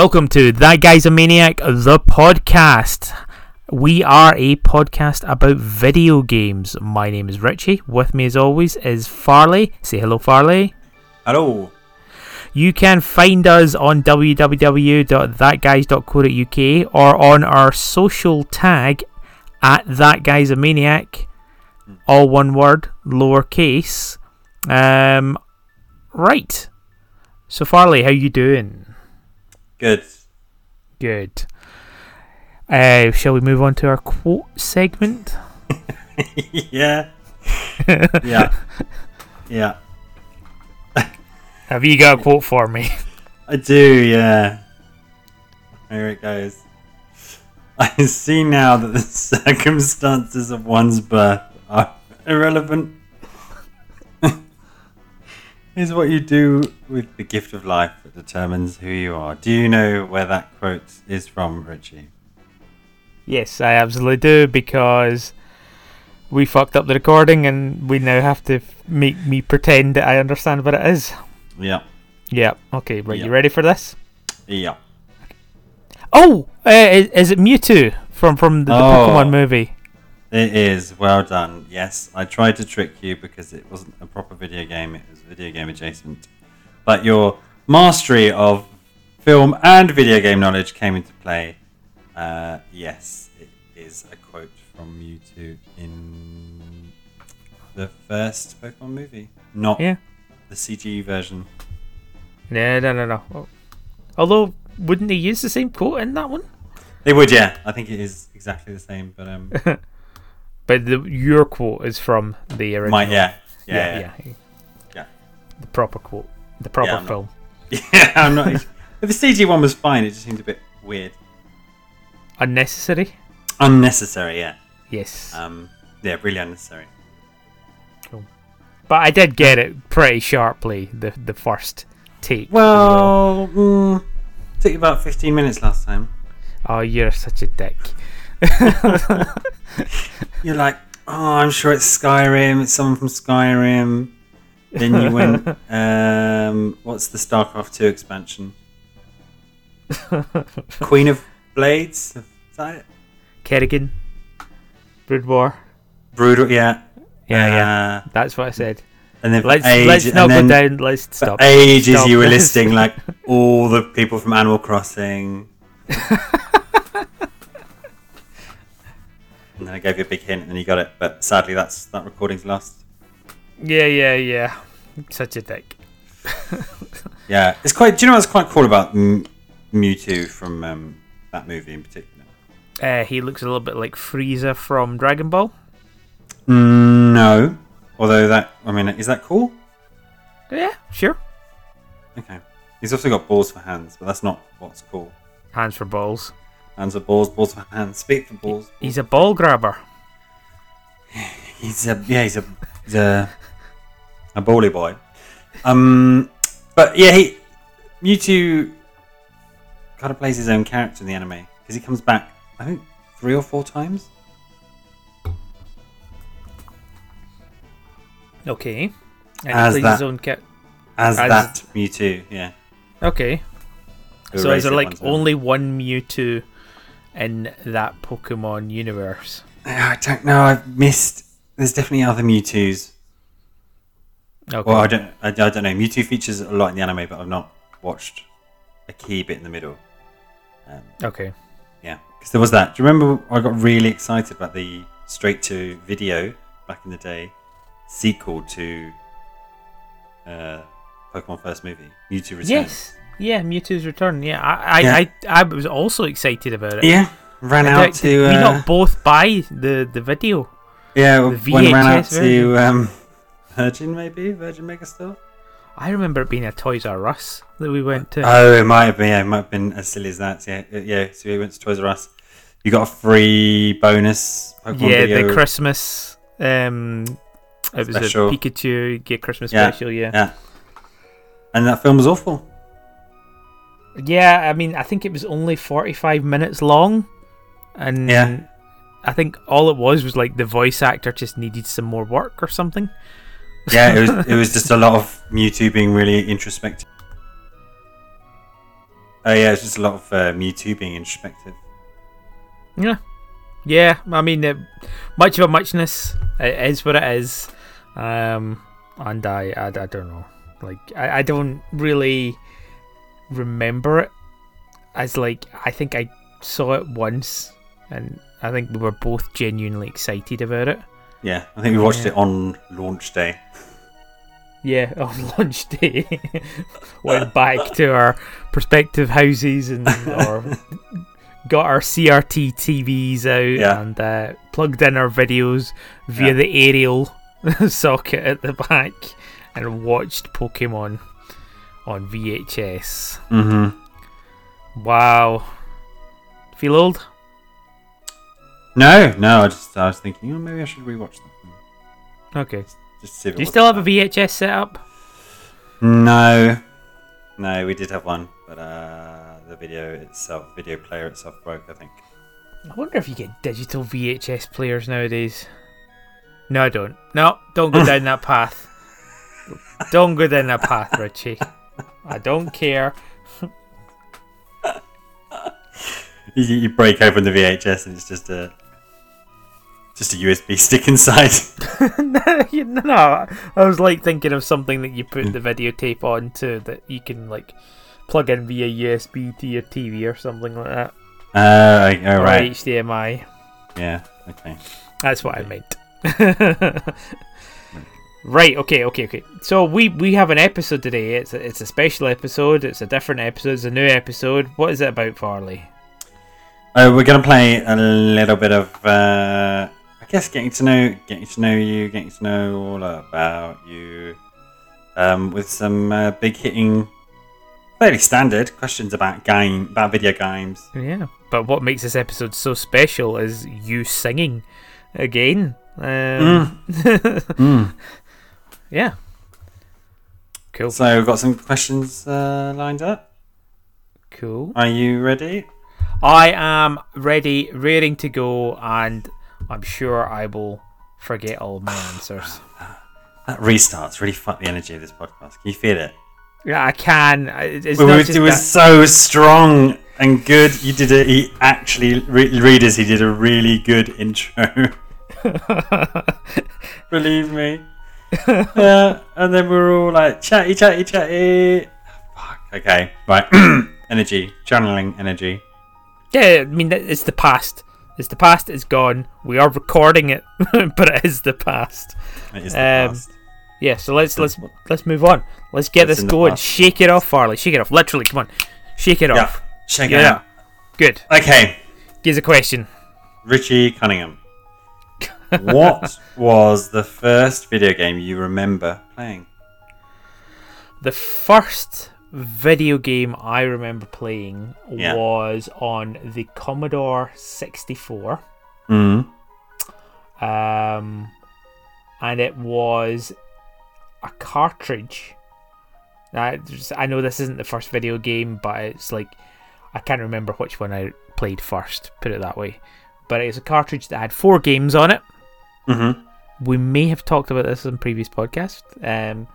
Welcome to That Guy's a Maniac, the podcast. We are a podcast about video games. My name is Richie. With me, as always, is Farley. Say hello, Farley. Hello. You can find us on www.thatguys.co.uk or on our social tag at That Guy's a Maniac, all one word, lowercase. Um, right. So Farley, how you doing? Good. Good. Uh, shall we move on to our quote segment? yeah. yeah. Yeah. Have you got a quote for me? I do, yeah. Here it goes. I see now that the circumstances of one's birth are irrelevant. Is what you do with the gift of life that determines who you are. Do you know where that quote is from, Richie? Yes, I absolutely do because we fucked up the recording and we now have to make me pretend that I understand what it is. Yeah. Yeah. Okay. Right. You ready for this? Yeah. Oh, uh, is, is it Mewtwo from from the, the Oh. Pokemon movie? It is well done. Yes, I tried to trick you because it wasn't a proper video game; it was video game adjacent. But your mastery of film and video game knowledge came into play. Uh, yes, it is a quote from Mewtwo in the first Pokemon movie, not Yeah. the CG version. No, no, no, no. Although, wouldn't they use the same quote in that one? They would, yeah. I think it is exactly the same, but um, But the your quote is from the original. yeah, yeah, yeah, yeah. yeah. Yeah. The proper quote, the proper Yeah, I'm not- film. yeah. I'm not. the CG one was fine. It just seemed a bit weird. Unnecessary. unnecessary yeah Yes. um yeah really unnecessary Cool. But I did get it pretty sharply the the first take. well mm, took you about 15 minutes last time oh, you're such a dick. you're like oh i'm sure it's skyrim it's someone from skyrim then you went um what's the starcraft 2 expansion queen of blades is that it Kerrigan, Brood War. brutal yeah Yeah, yeah. Uh, That's what I said. and then Let's age- let's not go down. Let's stop. ages Stop you were listing like all the people from animal crossing And then I gave you a big hint, and then you got it. But sadly, that's that recording's lost. Yeah, yeah, yeah. Such a dick. Yeah, it's quite. Do you know what's quite cool about M- Mewtwo from um, that movie in particular? Uh, he looks a little bit like Frieza from Dragon Ball. Mm, no, although that. I mean, is that cool? Yeah, sure. Okay. He's also got balls for hands, but that's not what's cool. Hands for balls. Hands are balls, balls for hands. Speak for balls. He's a ball grabber. He's a yeah, he's a he's a a bally boy. Um, but yeah, he Mewtwo kind of plays his own character in the anime because he comes back. I think three or four times. Okay. And As he plays that- his own cat. As, As- that Mewtwo, yeah. Okay. Who So is there like only one Mewtwo in that Pokemon universe? I don't know. I've missed. There's definitely other Mewtwo's. Okay. Well, I don't. I, I don't know. Mewtwo features a lot in the anime, but I've not watched a key bit in the middle. Um, okay. Yeah, because there was that. Do you remember? I got really excited about the straight to video back in the day sequel to uh, Pokemon first movie, Mewtwo Returns. Yes. Yeah, Mewtwo's return. Yeah, I, I, Yeah. I, I was also excited about it. Yeah, ran Did- out did to. we Uh, not both buy the the video? yeah, the when ran out VHS to um, Virgin, maybe Virgin Megastore. I remember it being a Toys R Us that we went to. Oh, it might have been. Yeah, it might have been as silly as that. Yeah, uh, yeah. So we went to Toys R Us. You got a free bonus. Pokemon yeah, video. the Christmas. Um, it was Special. a Pikachu get Christmas Yeah, special. Yeah. yeah. and that film was awful. Yeah, I mean, I think it was only 45 minutes long. And Yeah. I think all it was was like the voice actor just needed some more work or something. Yeah, it was. It was just a lot of Mewtwo being really introspective. Oh yeah, it's just a lot of uh, Mewtwo being introspective. Yeah, yeah. I mean, uh, much of a muchness. It is what it is. Um, and I, I, I don't know. Like, I, I don't really remember it as like I think I saw it once, and I think we were both genuinely excited about it. Yeah, I think we watched Yeah. it on launch day. Yeah, on launch day, went back to our prospective houses and or got our CRT TVs out Yeah. and uh, plugged in our videos via Yeah. the aerial socket at the back and watched Pokemon on VHS. Mm-hmm. Wow, feel old? No, no, I just I was thinking, oh, maybe I should rewatch that. Okay. Just see Do you still have a. VHS set up? No, no, we did have one, but uh, the video itself, video player itself broke. I think. I wonder if you get digital VHS players nowadays. No, I don't. No, don't go down that path. Don't go down that path, Richie. I don't care. You, you break open the VHS and it's just a just a USB stick inside. no, you- no, I was like thinking of something that you put the videotape onto that you can like plug in via USB to your TV or something like that. Uh, oh, Or right. HDMI. Yeah. Okay. That's what I meant. Right. Okay. Okay. Okay. So we we have an episode today. It's a, it's a special episode. It's a different episode. It's a new episode. What is it about, Farley? Uh, we're gonna play a little bit of, uh, I guess, getting to know, getting to know you, getting to know all about you, um, with some uh, big hitting, fairly standard questions about game, about video games. Yeah. But what makes this episode so special is you singing again. Um, Mm. yeah. Cool. So we've got some questions uh, lined up. Cool. Are you ready? I am ready, raring to go, and I'm sure I will forget all my answers. That restarts really fucked the energy of this podcast. Can you feel it? Yeah, I can. It's It not was, just it was that- so strong and good. You did it. He actually, re- readers, he did a really good intro. Believe me. yeah, and then we are all like chatty, chatty, chatty. Fuck. Okay, right. energy, channeling energy. Yeah, I mean it's the past. It's the past. It's gone. We are recording it, but it is the past. It is the Um, past. Yeah. So let's let's let's move on. Let's get What's this going. past? Shake it off, Farley. Shake it off. Literally, come on. Shake it Yeah, off. check it Yeah. out. Good. Okay, Here's a question. Richie Cunningham. What was the first video game you remember playing? The first video game I remember playing Yeah. was on the Commodore 64. Mm. um, and it was a cartridge. Now, just- I know this isn't the first video game, but it's like I can't remember which one I played first. Put it that way. But it was a cartridge that had four games on it. Mm-hmm. We may have talked about this in previous podcast. Um,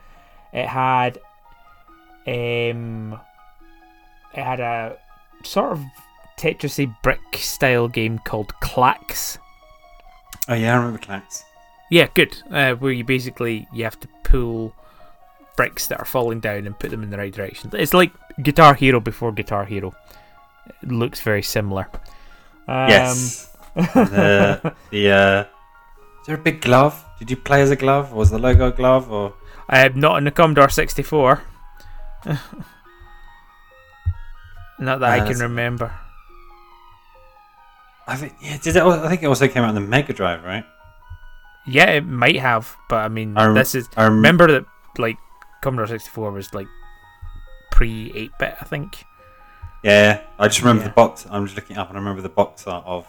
it had um, it had a sort of Tetrisy brick style game called Clax. Oh yeah, I remember Clax. Yeah, good. Uh, where you basically you have to pull bricks that are falling down and put them in the right direction. It's like Guitar Hero before Guitar Hero. It looks very similar. Um, yes. the the uh, is there a big glove? Did you play as a glove? Or was the logo a glove? Or I Uh, not in the Commodore 64. not that Uh, I can remember. I think yeah. Did it? I think it also came out on the Mega Drive, right? Yeah, it might have, but I mean, I rem- this is. I rem- Remember that, like, Commodore 64 was like pre 8 bit, I think. Yeah, I just remember Yeah. the box. I'm just looking up, and I remember the box art of.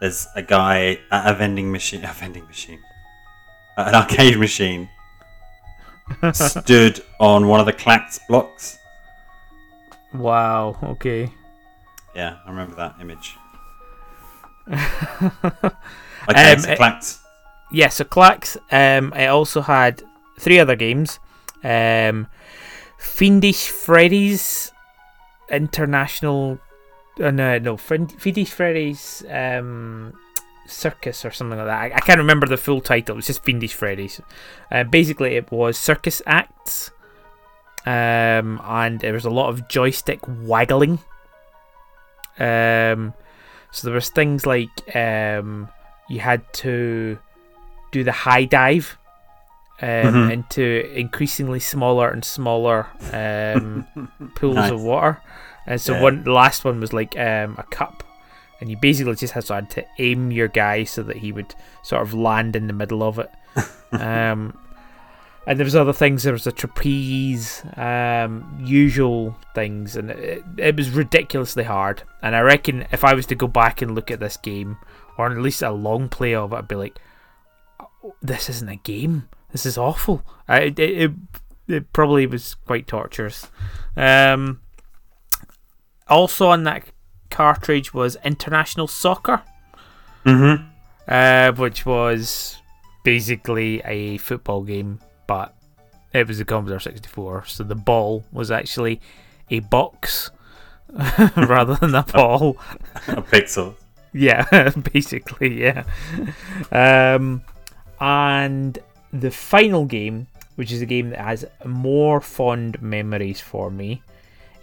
There's a guy at a vending machine, a vending machine, an arcade machine, stood on one of the Clax blocks. Wow, okay. Yeah, I remember that image. Um, so Clax. yeah, so Clax, um, it also had three other games. Um, Fiendish Freddy's, international. Uh, no, no, Fiendish Freddy's um, Circus or something like that. I, I, can't remember the full title. It's just Fiendish Freddy's. Uh, basically, it was circus acts, um, and there was a lot of joystick waggling. Um, so there was things like um, you had to do the high dive um, mm-hmm. into increasingly smaller and smaller um, pools nice. of water. And so yeah. one, the last one was like um, a cup, and you basically just had to aim your guy so that he would sort of land in the middle of it. um, and there was other things. There was a trapeze, um, usual things, and it, it was ridiculously hard. And I reckon if I was to go back and look at this game, or at least a long play of it, I'd be like, oh, "This isn't a game. This is awful." I, it, it, it probably was quite torturous. Um, also on that cartridge was International Soccer, mm-hmm. uh, which was basically a football game but it was the Commodore 64, so the ball was actually a box rather than a ball. a pixel. Yeah, basically, yeah. Um, and the final game, which is a game that has more fond memories for me,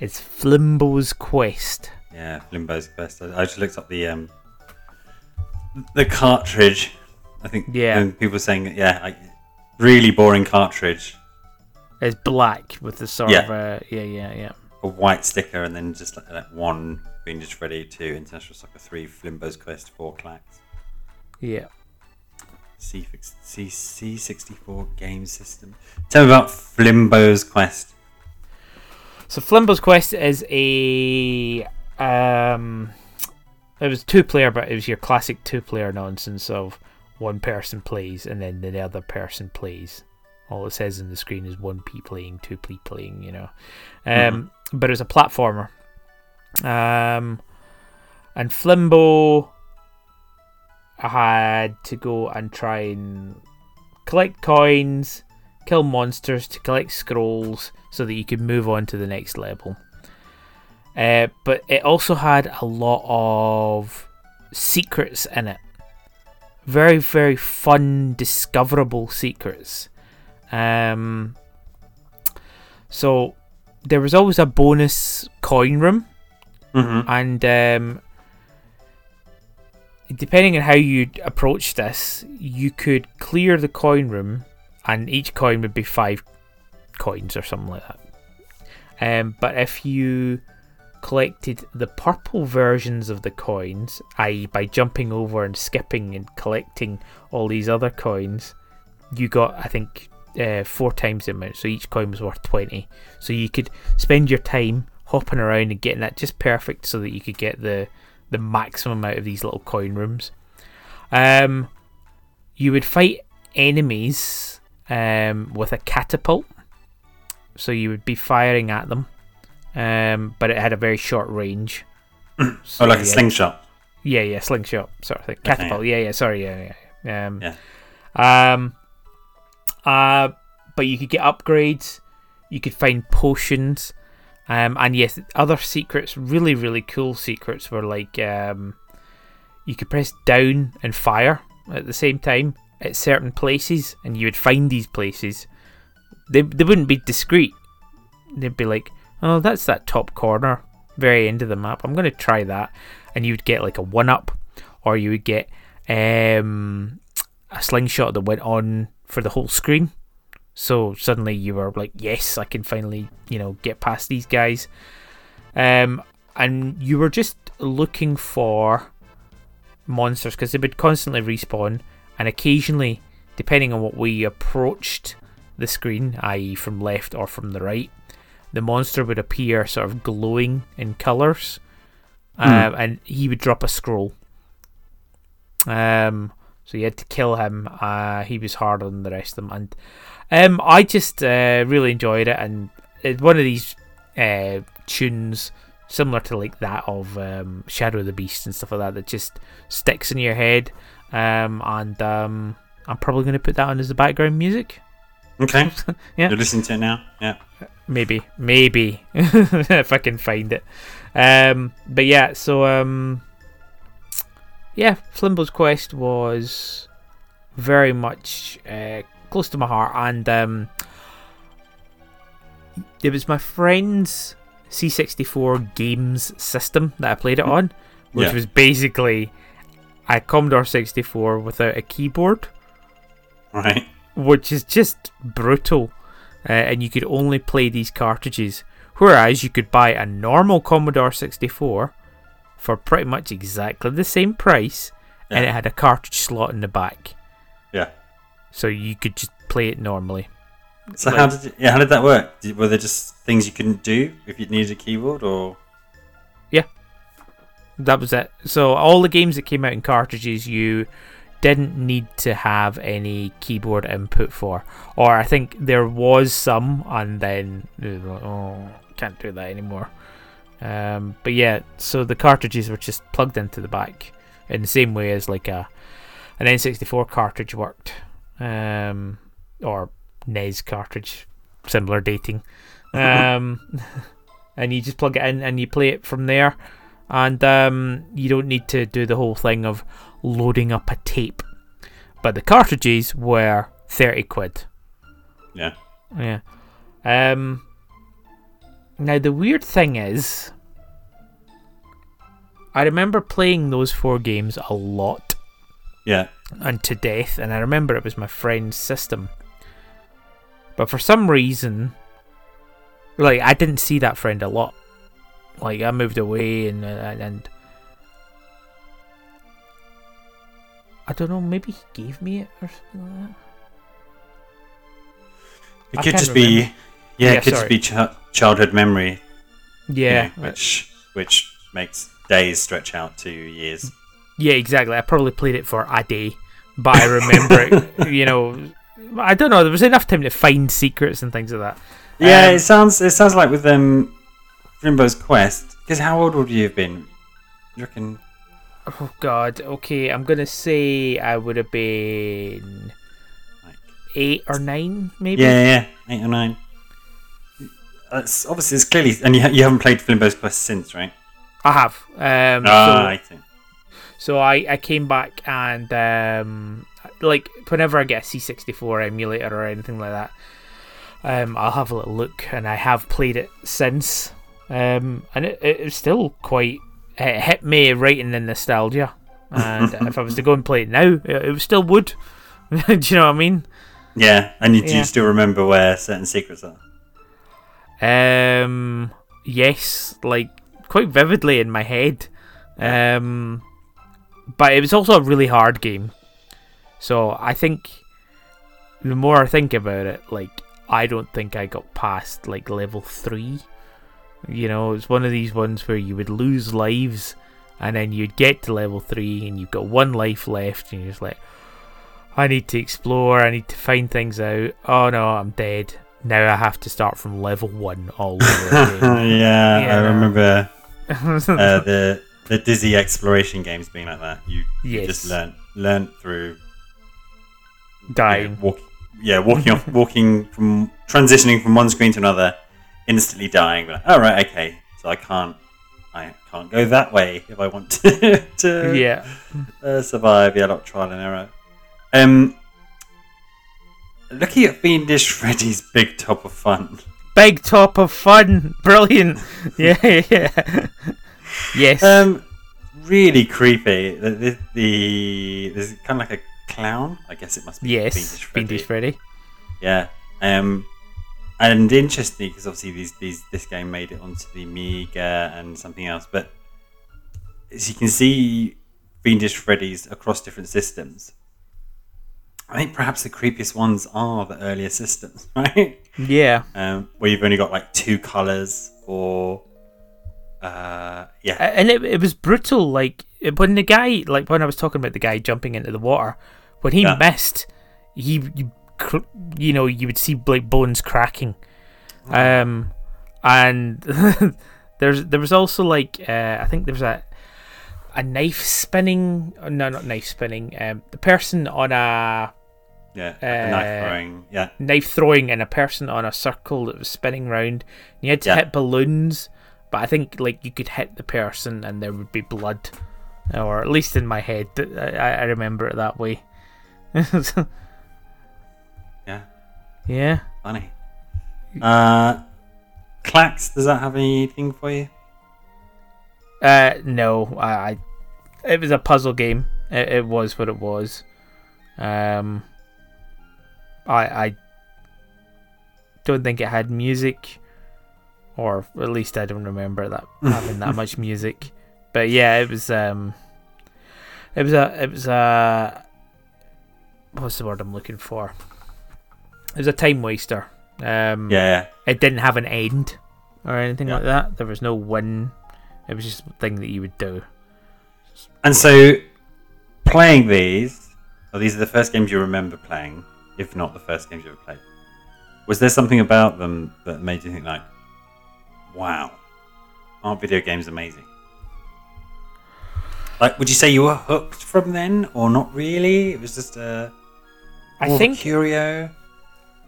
is Flimbo's Quest. Yeah, Flimbo's Quest. I just looked up the um, the cartridge. I think yeah. people saying yeah, I, really boring cartridge. It's black with the sort yeah. of uh, yeah, yeah, yeah. A white sticker and then just like, like one being just ready to International Soccer Three, Flimbo's Quest, four Clax. Yeah. C C C sixty four game system. Tell me about Flimbo's Quest. So Flimbo's Quest is a um, it was two player, but it was your classic two player nonsense of one person plays and then the other person plays. All it says in the screen is one P playing, two P playing, you know. Um, mm-hmm. But it's a platformer. Um, and Flimbo had to go and try and collect coins, kill monsters to collect scrolls so that you could move on to the next level. Uh, but it also had a lot of secrets in it very very fun discoverable secrets um so there was always a bonus coin room mm-hmm. and um depending on how you approach this you could clear the coin room and each coin would be five coins or something like that um but if you collected the purple versions of the coins, i.e., by jumping over and skipping and collecting all these other coins, you got, I think, uh, four times the amount. So each coin was worth 20. So you could spend your time hopping around and getting that just perfect so that you could get the, the maximum out of these little coin rooms. Um, you would fight enemies um, with a catapult. So you would be firing at them um, but it had a very short range. so, oh, like a slingshot. Yeah, yeah, slingshot sort of thing. Catapult. Okay. Yeah, yeah. Sorry, yeah, yeah. Um, yeah. Um, uh, but you could get upgrades. You could find potions. Um, and yes, other secrets, really, really cool secrets, were like um, you could press down and fire at the same time at certain places, and you would find these places. They they wouldn't be discreet. They'd be like, oh, that's that top corner, very end of the map. I'm going to try that. And you would get like a one up, or you would get um, a slingshot that went on for the whole screen. So suddenly you were like, yes, I can finally, you know, get past these guys. Um, and you were just looking for monsters because they would constantly respawn, and occasionally, depending on what way you approached the screen, i.e., from left or from the right, the monster would appear sort of glowing in colors, mm. um, and he would drop a scroll. Um, so you had to kill him. Uh, he was harder than the rest of them, and um, I just uh, really enjoyed it. And it's one of these uh, tunes similar to like that of um, Shadow of the Beast and stuff like that that just sticks in your head. Um, and um, I'm probably going to put that on as the background music. Okay. yeah. You're listening to it now. Yeah. maybe, maybe if I can find it. Um, but yeah, so um, yeah, Flimbo's Quest was very much uh, close to my heart, and um, it was my friend's C64 games system that I played it on, which Yeah. was basically a Commodore 64 without a keyboard, Right. which is just brutal. Uh, and you could only play these cartridges, whereas you could buy a normal Commodore 64 for pretty much exactly the same price, and it had a cartridge slot in the back, Yeah. so you could just play it normally. So Like- how did it, yeah how did that work? Did, were there just things you couldn't do if you needed a keyboard or? That was it. So all the games that came out in cartridges, you didn't need to have any keyboard input for, or I think there was some, and then like, oh, can't do that anymore. Um, but yeah, so the cartridges were just plugged into the back in the same way as like a an N64 cartridge worked, um, or NES cartridge, similar dating. Um, and you just plug it in and you play it from there and um, you don't need to do the whole thing of loading up a tape. But the cartridges were thirty quid. Yeah. Yeah. Um. Now the weird thing is, I remember playing those four games a lot Yeah. and to death, and I remember it was my friend's system. But for some reason, like I didn't see that friend a lot. Like I moved away, and and, and I don't know. Maybe he gave me it or something like that. It I could just be yeah, Yeah, it could sorry. just be ch- childhood memory. you Yeah, know, which which makes days stretch out to years. yeah, exactly. I probably played it for a day, but I remember it. You know, I don't know. There was enough time to find secrets and things like that. Yeah, Um, it sounds it sounds like with um, Flimbo's Quest. Because how old would you have been? You reckon? Oh God. Okay, I'm gonna say I would have been Like, eight or nine, maybe. yeah, yeah, eight or nine. That's obviously it's clearly, and you, you haven't played Flimbo's Quest since, right? I have. Um, Ah, I think. so, so I, I came back and um, like whenever I get a C64 emulator or anything like that, um, I'll have a little look, and I have played it since, um, and it, it it's still quite it hit me right in the nostalgia. And if I was to go and play it now, it, it still would. Do you know what I mean? Yeah, and you, do Yeah. you still remember where certain secrets are? Um, yes, like quite vividly in my head. Um, but it was also a really hard game. So I think the more I think about it, like I don't think I got past like level three. You know, it's one of these ones where you would lose lives, and then you'd get to level three, and you've got one life left, and you're just like, I need to explore, I need to find things out. Oh no, I'm dead. Now I have to start from level one all over again. yeah, I remember uh, the the Dizzy exploration games being like that. You, you just Yes. learn learn through you know, Dying. walk, yeah, walking off, walking from transitioning from one screen to another, instantly dying. But all right, okay, so I can't I can't go that way if I want to, to Yeah. uh, survive. Yeah, a lot of trial and error. Um, looking at Fiendish Freddy's Big Top of Fun. Big top of fun. Brilliant. Yeah, yeah. yes. Um, really creepy. The, the, the there's kind of like a clown. I guess it must be yes. Fiendish Freddy. Fiendish Freddy. Yeah. Um, and interesting because obviously these these this game made it onto the Amiga and something else, but as you can see, Fiendish Freddy's across different systems. I think perhaps the creepiest ones are the earlier systems, right? Yeah. Um, where you've only got like two colors or, uh, yeah, And it, it was brutal. Like, when the guy, like, when I was talking about the guy jumping into the water, when he Yeah. missed, he, you, you know, you would see, like, bones cracking. Um, and there's there was also, like, uh, I think there was a, a knife spinning, no, not knife spinning, um, the person on a, Yeah, a knife Uh, throwing. Yeah, knife throwing and a person on a circle that was spinning round. You had to Yeah. hit balloons, but I think like you could hit the person and there would be blood, or at least in my head, I, I remember it that way. yeah, funny. Uh, Clax, does that have anything for you? Uh, no, I, I. It was a puzzle game. It, it was what it was. Um. I I don't think it had music, or at least I don't remember that having that much music. But yeah, it was um. It was a. It was a. What's the word I'm looking for? It was a time waster. Um, Yeah, it didn't have an end or anything Yeah. like that. There was no win. It was just a thing that you would do. And so, playing these, or these are the first games you remember playing, if not the first games you ever played. Was there something about them that made you think, like, wow, aren't video games amazing? Like, would you say you were hooked from then, or not really? It was just a, I more of a think curio.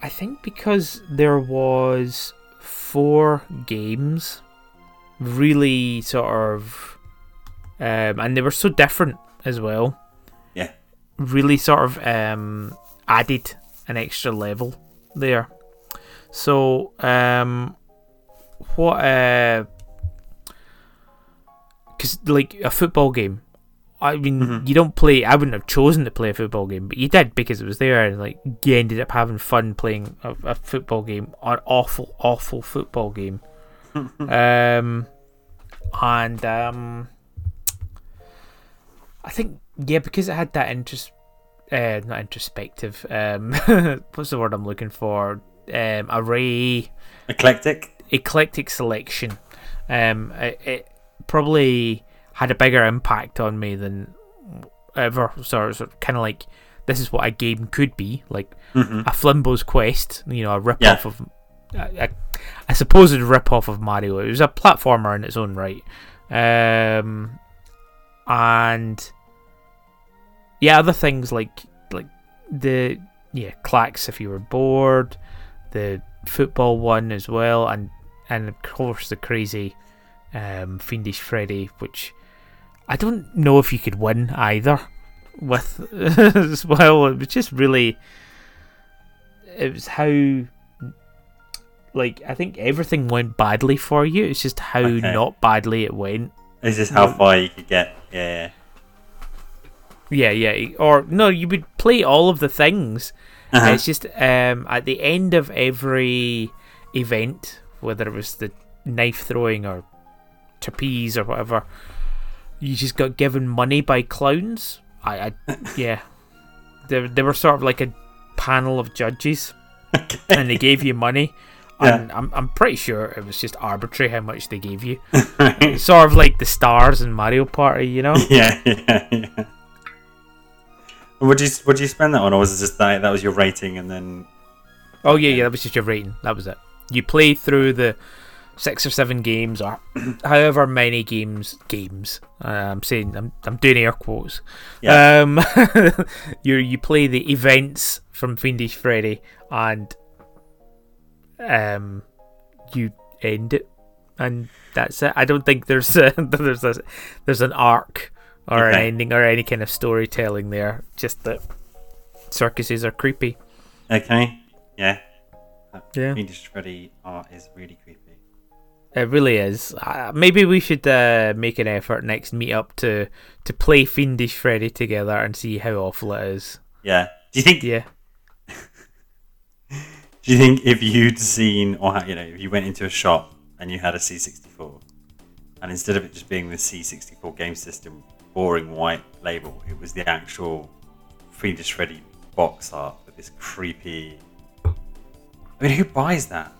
I think because there was four games, really sort of, um, and they were so different as well. Yeah. Really sort of um, added an extra level there. So um, what? Uh, because like a football game. I mean, Mhm. you don't play. I wouldn't have chosen to play a football game, but you did because it was there, and like you ended up having fun playing a, a football game, an awful, awful football game. um, and um, I think yeah, because it had that interest, uh, not introspective. Um, what's the word I'm looking for? Um, array Eclectic. eclectic selection. Um, it, it probably had a bigger impact on me than ever. Sort of, sort of kind of like this is what a game could be, like hmm a Flimbo's Quest. You know, a rip Yeah. off of a, a, a supposed rip off of Mario. It was a platformer in its own right. Um, and yeah, other things like like the yeah Clax if you were bored, the football one as well, and and of course the crazy um, fiendish Freddy, which I don't know if you could win either with as well. It was just really it was how like I think everything went badly for you. It's just how Okay. not badly it went. This is how far you could get. Yeah. Yeah, yeah. Or no, you would play all of the things. Uh-huh. It's just um, at the end of every event, whether it was the knife throwing or trapeze or whatever, you just got given money by clowns. I, I yeah. They, they were sort of like a panel of judges, Okay. and they gave you money. Yeah. And I'm, I'm pretty sure it was just arbitrary how much they gave you. Right. Sort of like the stars in Mario Party, you know? yeah, yeah, yeah. Would you would you spend that on, or was it just that that was your rating, and then Oh yeah, yeah, that was just your rating. That was it. You play through the six or seven games, or however many games. Games. Uh, I'm saying I'm I'm doing air quotes. Yeah. Um, you you play the events from Fiendish Freddy, and um, you end it, and that's it. I don't think there's a, there's a, there's an arc or an ending or any kind of storytelling there. Just that circuses are creepy. okay, yeah, Yeah. Fiendish Freddy art is really creepy. It really is. Uh, maybe we should uh, make an effort next meetup to to play Fiendish Freddy together and see how awful it is. Yeah. Do you think? Yeah. Do you think if you'd seen, or you know, if you went into a shop and you had a C64, and instead of it just being the C64 game system, boring white label, it was the actual Fiendish Freddy box art with this creepy. I mean, who buys that?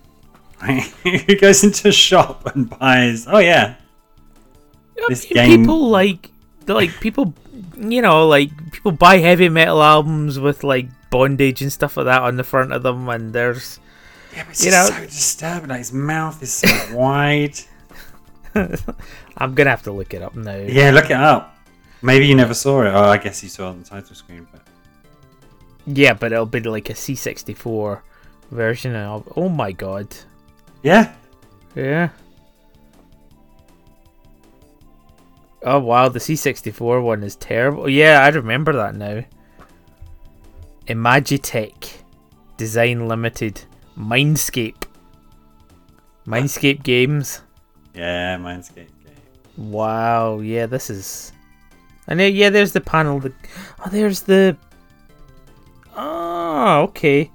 Who goes into a shop and buys? Oh yeah, This game- People like like people, you know, like people buy heavy metal albums with like bondage and stuff like that on the front of them, and there's yeah, You know- so disturbing. Like his mouth is so wide. I'm gonna have to look it up now. Yeah, look it up. Maybe you never saw it. Oh, I guess you saw it on the title screen, but Yeah, but it'll be like a C64 version of. Oh my god. Yeah. Yeah. Oh wow, the C64 one is terrible. Yeah, I remember that now. Imagitec, Design Limited, Mindscape, Mindscape Games. Yeah, Mindscape game. Wow, yeah, this is. And yeah, there's the panel. The oh, there's the. Oh, okay.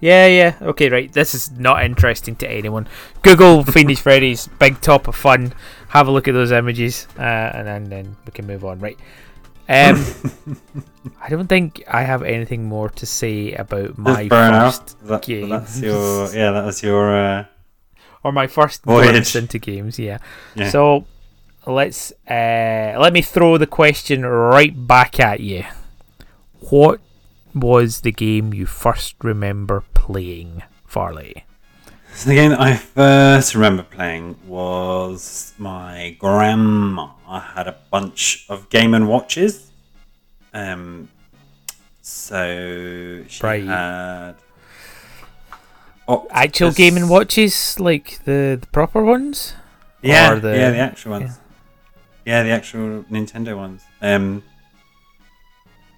Yeah, yeah. Okay, right. This is not interesting to anyone. Google Fiendish Freddy's Big Top of Fun. Have a look at those images, uh, and then, then we can move on. Right. Um, I don't think I have anything more to say about my first that, game. That's your yeah. That was your uh, or my first Voyage. into games. Yeah. yeah. So let's uh, let me throw the question right back at you. What was the game you first remember playing, Farley? So the game that I first remember playing was my grandma had a bunch of Game and Watches. Um, so she Right. had Actual Octopus- Game and Watches, like the, the proper ones? Yeah, or the- yeah, the actual ones. Yeah. the actual Nintendo ones. Um,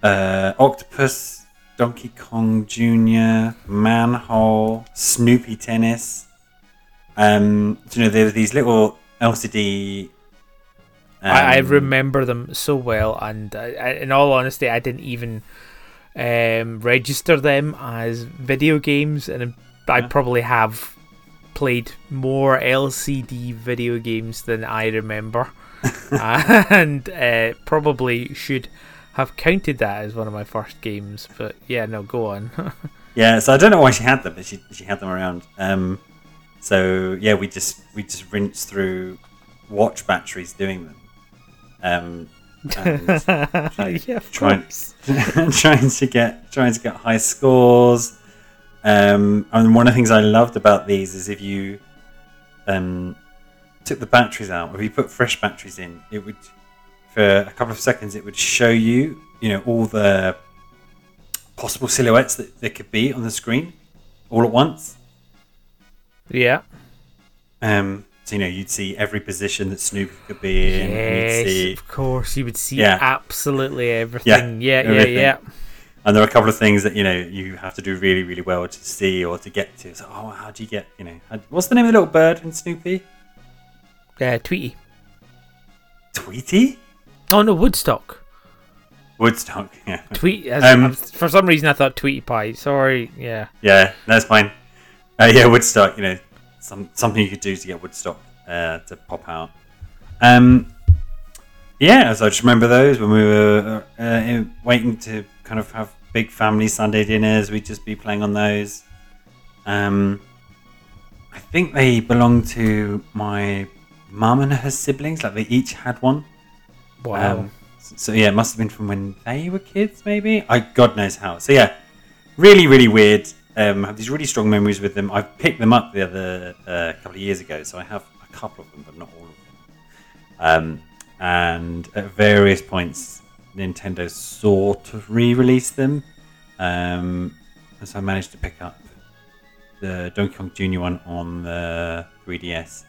uh, Octopus, Donkey Kong Jr., Manhole, Snoopy Tennis. Um, you know there were these little LCD. I, I um, remember them so well, and I, I, in all honesty, I didn't even um, register them as video games, and I probably have played more LCD video games than I remember, and uh, probably should have counted that as one of my first games. But yeah, no, go on. Yeah, so I don't know why she had them, but she she had them around. Um, so yeah, we just we just rinsed through watch batteries doing them. Um, and yeah, trying- trying to get trying to get high scores. Um, and one of the things I loved about these is if you um, took the batteries out, if you put fresh batteries in, it would for a couple of seconds it would show you, you know, all the possible silhouettes that there could be on the screen all at once. Yeah. Um, so you know, you'd see every position that Snoopy could be in. Yes, see of course. You would see Yeah. absolutely everything. Yeah, yeah, everything. yeah. And there are a couple of things that you know you have to do really, really well to see or to get to. So, oh, how do you get? You know, how, what's the name of the little bird in Snoopy? Uh, Tweety. Tweety, Oh no, Woodstock. Woodstock. Yeah, Tweet. As, Um, for some reason, I thought Tweety Pie. Sorry. Yeah. yeah, that's fine. Uh, yeah, Woodstock. You know, some something you could do to get Woodstock uh, to pop out. Um, yeah, so I just remember those when we were uh, uh, waiting to kind of have big family Sunday dinners. We'd just be playing on those. Um, I think they belonged to my mum and her siblings. Like they each had one. Wow. Um, so, yeah, it must have been from when they were kids, maybe. I God knows how. So yeah, really, really weird. Um, have these really strong memories with them. I picked them up the other uh, couple of years ago, so I have a couple of them, but not all of them. Um, and at various points, Nintendo sort of re-released them, um, and so I managed to pick up the Donkey Kong Jr. one on the 3DS.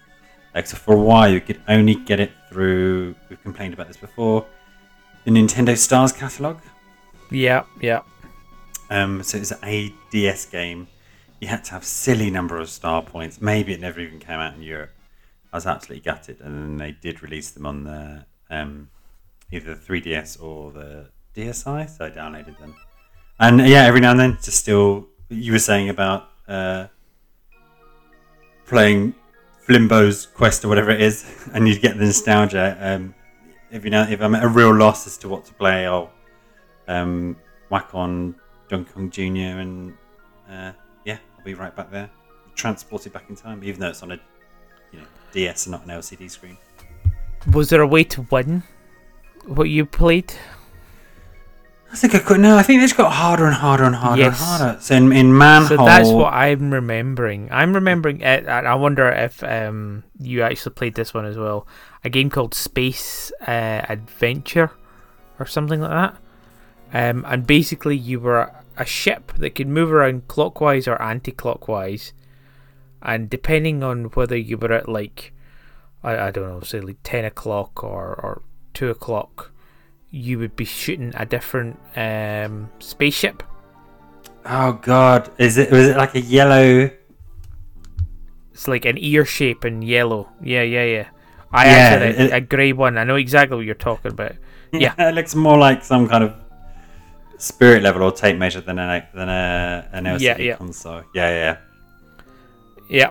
Like so, for a while you could only get it through. We've complained about this before. The Nintendo Stars catalog. yeah. Yeah. Um, so it's an ADS game. You had to have silly number of star points. Maybe it never even came out in Europe. I was absolutely gutted, and then they did release them on the um, either the 3DS or the DSi. So I downloaded them, and uh, yeah, every now and then, just still. You were saying about uh, playing Flimbo's Quest or whatever it is, and you get the nostalgia. Um, if you know, if I'm at a real loss as to what to play, I'll um, whack on Donkey Kong Jr. and uh, yeah, I'll be right back there, transported back in time, even though it's on a you know DS and not an LCD screen. Was there a way to win what you played? I think I could. No, I think just got harder and harder and harder Yes. and harder. So in, in Manhole, So that's what I'm remembering. I'm remembering it, and I wonder if um, you actually played this one as well. A game called Space uh, Adventure or something like that. um, and basically you were a ship that could move around clockwise or anti-clockwise, and depending on whether you were at like I, I don't know, say like ten o'clock or, or two o'clock, you would be shooting a different um, spaceship. Oh God, is it was it like a yellow? It's like an ear shape in yellow. Yeah, yeah, yeah. I Yeah, actually had it- a, a grey one. I know exactly what you're talking about. Yeah. it looks more like some kind of spirit level or tape measure than a than a an LCD Yeah, yeah. console. Yeah, yeah. Yeah.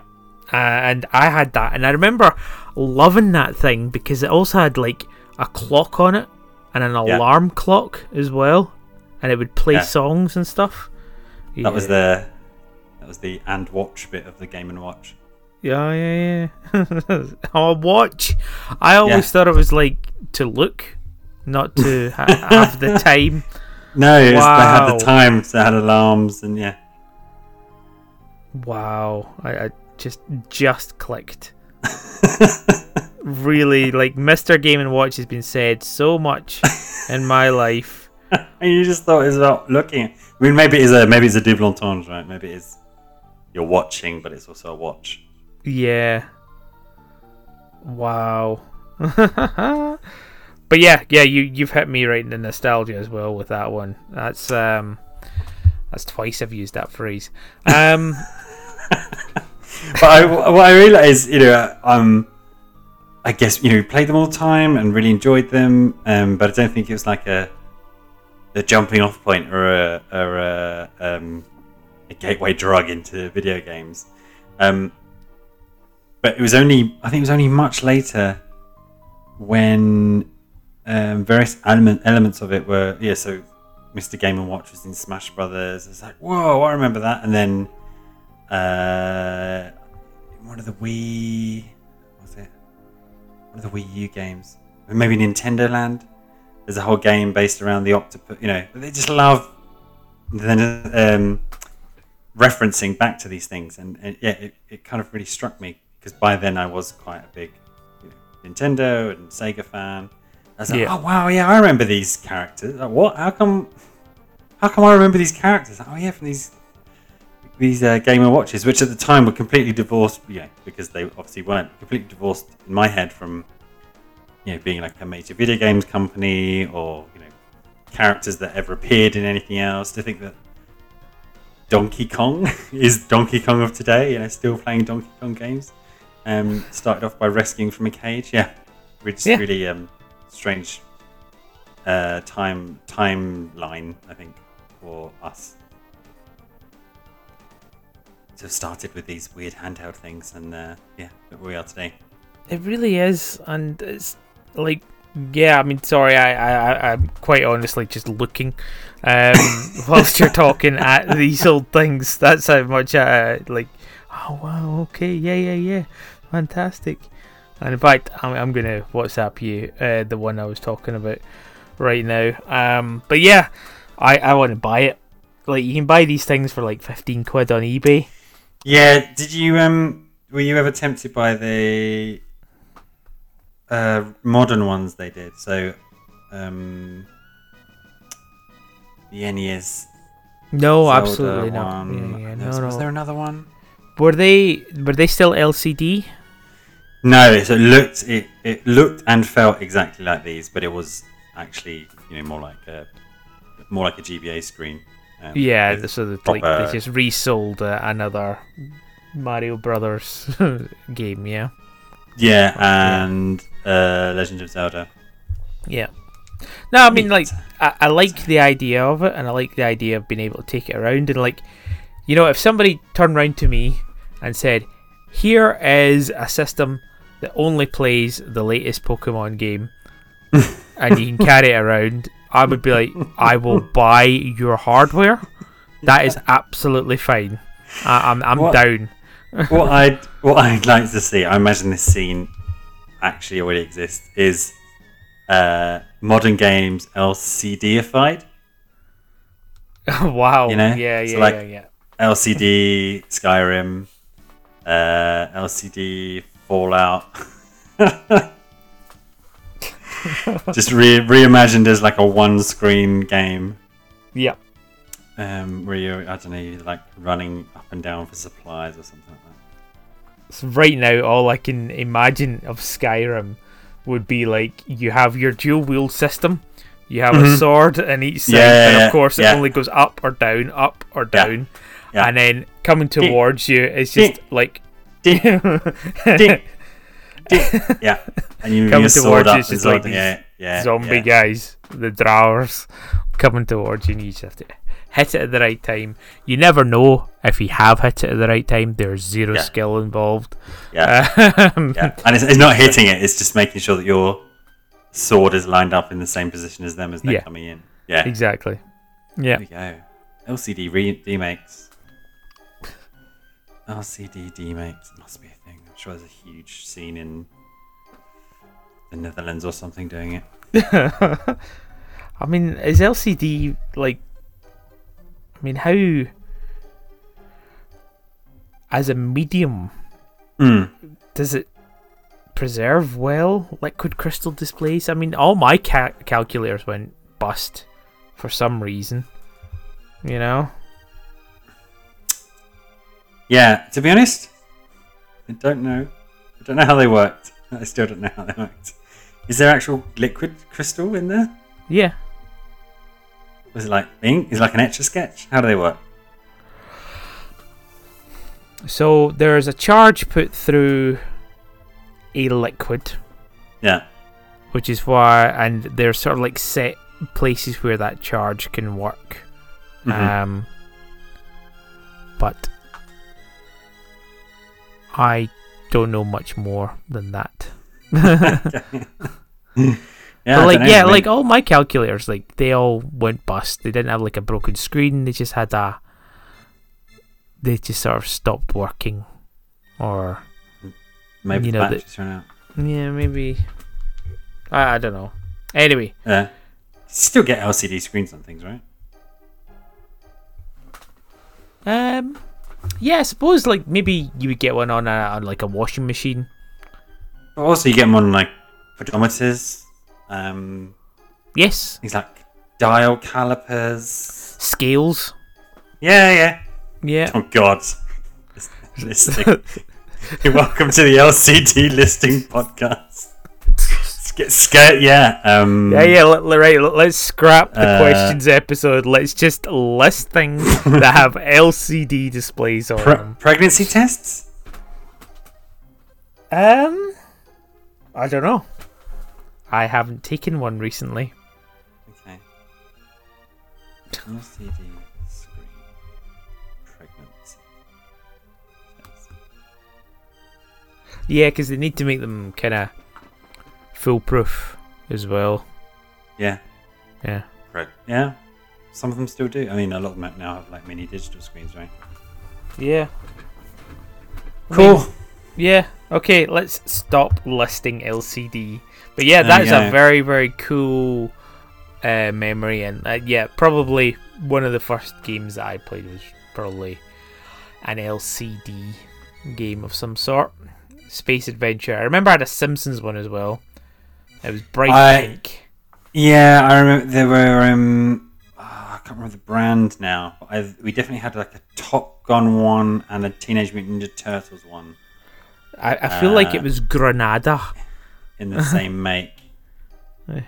Uh, and I had that, and I remember loving that thing because it also had like a clock on it and an Yeah. alarm clock as well, and it would play Yeah. songs and stuff. That was the that was the and watch bit of the Game and Watch. Yeah, yeah, yeah. oh, watch. I always thought it was like to look, not to ha- have the time. No, it was, they had Wow. the times, they had alarms, and yeah. Wow, I, I just just clicked. really, like Mr. Game and Watch has been said so much in my life. and you just thought it was about looking. I mean, maybe it's a maybe it's a double entendre, right? Maybe it's you're watching, but it's also a watch. Yeah. Wow. but yeah, yeah, you you've hit me right in the nostalgia as well with that one. That's um that's twice I've used that phrase. Um but I, what I realise, you know, um, I guess you know, we played them all the time and really enjoyed them, um, but I don't think it was like a a jumping off point or a or a, um, a gateway drug into video games. Um, but it was only, I think it was only much later when um, various element, elements of it were, yeah. So, Mr. Game and Watch was in Smash Brothers. It's like, whoa, I remember that. And then uh, one of the Wii? One of the Wii U games, maybe Nintendo Land. There's a whole game based around the octopus. You know, they just love then um, referencing back to these things, and, and yeah, it, it kind of really struck me because by then I was quite a big you know, Nintendo and Sega fan. I was like, Yeah. oh wow, yeah, I remember these characters. Like, what? How come? How come I remember these characters? Oh yeah, from these these uh, Game and Watches, which at the time were completely divorced, you know, because they obviously weren't completely divorced in my head from you know being like a major video games company or you know characters that ever appeared in anything else. To think that Donkey Kong is Donkey Kong of today, you know, still playing Donkey Kong games. Um, started off by rescuing from a cage. Yeah, it's Yeah. really um, strange uh, time timeline, I think, for us. To have started with these weird handheld things, and uh, yeah, we are today. It really is, and it's like, yeah. I mean, sorry, I, I, I'm quite honestly just looking, um, whilst you're talking at these old things. That's how much I like. Oh wow, okay, yeah, yeah, yeah, fantastic. And in fact, I'm, I'm gonna WhatsApp you uh, the one I was talking about right now. Um, but yeah, I, I want to buy it. Like you can buy these things for like 15 quid on eBay. Yeah, did you um were you ever tempted by the uh modern ones they did? So um the NES No, Zelda absolutely not. Yeah, yeah, no, was, no. was there another one? Were they were they still LCD? No, so it looked it, it looked and felt exactly like these, but it was actually, you know, more like a more like a GBA screen. Yeah, so like they just resold uh, another Mario Brothers game. Yeah, Yeah, and uh, Legend of Zelda. yeah. No, I mean like I, I like the idea of it, and I like the idea of being able to take it around and like, you know, if somebody turned around to me and said, "Here is a system that only plays the latest Pokemon game, and you can carry it around," I would be like, "I will buy your hardware. That is absolutely fine. I, I'm I'm What- down." what I'd what I'd like to see, I imagine this scene actually already exists, is uh, modern games LCDified. wow. You know, Yeah, yeah, like- yeah, yeah. LCD Skyrim, uh, LCD Fallout. Just re- reimagined as like a one screen game. Yeah. Um, where you're, I don't know, you're like running up and down for supplies or something like that. So right now, all I can imagine of Skyrim would be like you have your dual wield system. You have a Mhm. sword in each side, Yeah, and of course yeah. it only goes up or down, up or down. yeah. And then coming towards you is Ding. just like Ding, ding, Yeah, and you Coming towards you, it's just like these yeah, yeah, zombie yeah. guys, the drawers coming towards you, and you just have to hit it at the right time. You never know if you have hit it at the right time. There's zero skill involved. Yeah, Um, yeah. And it's, it's not hitting it; it's just making sure that your sword is lined up in the same position as them as they're coming in. Yeah, Exactly. Yeah. There we go. LCD re- remakes. LCD remakes must be a thing. I'm sure there's a huge scene in the Netherlands or something doing it. I mean, is LCD like? I mean, how as a medium Mm. does it preserve well liquid crystal displays? I mean, all my ca- calculators went bust for some reason. You know? Yeah, to be honest, I don't know. I don't know how they worked. I still don't know how they worked. Is there actual liquid crystal in there? Yeah. Was it like ink? Is it like an etch a sketch? How do they work? So there's a charge put through a liquid, Yeah. which is why, and there's sort of like set places where that charge can work. Mhm. Um, but I don't know much more than that. yeah, but like, yeah, like all my calculators, like they all went bust. They didn't have like a broken screen. They just had a. They just sort of stopped working, or maybe you know, the- batteries run out. yeah, maybe. I, I don't know. Anyway, Yeah. Still get LCD screens on things, right? um, yeah, I suppose like maybe you would get one on a on like a washing machine. But also, you get them on like pedometers, um, Yes, things like dial calipers. scales. Yeah, yeah. Yeah. Oh God. Listing. Welcome to the LCD listing podcast. Get scared, yeah. Um, Yeah, yeah, let, let- right. let- Let's scrap the Uh, questions episode. Let's just list things that have LCD displays on Pre- them. pregnancy tests. Um, I don't know. I haven't taken one recently. Okay. LCD screen pregnancy test. Yeah, because they need to make them kind of foolproof as well. Yeah. Yeah. Preg- yeah. Some of them still do. I mean, a lot of them now have like mini digital screens, right? Yeah. I Cool. mean, yeah. Okay, let's stop listing LCD. But yeah, that is a very very cool uh, memory, and uh, yeah, probably one of the first games that I played was probably an LCD game of some sort. Space adventure. I remember I had a Simpsons one as well. It was bright I- pink. Yeah, I remember there were. Um, oh, I can't remember the brand now. I, we definitely had like a Top Gun one and a Teenage Mutant Ninja Turtles one I, I feel like uh, it was Granada. in the same make. Um,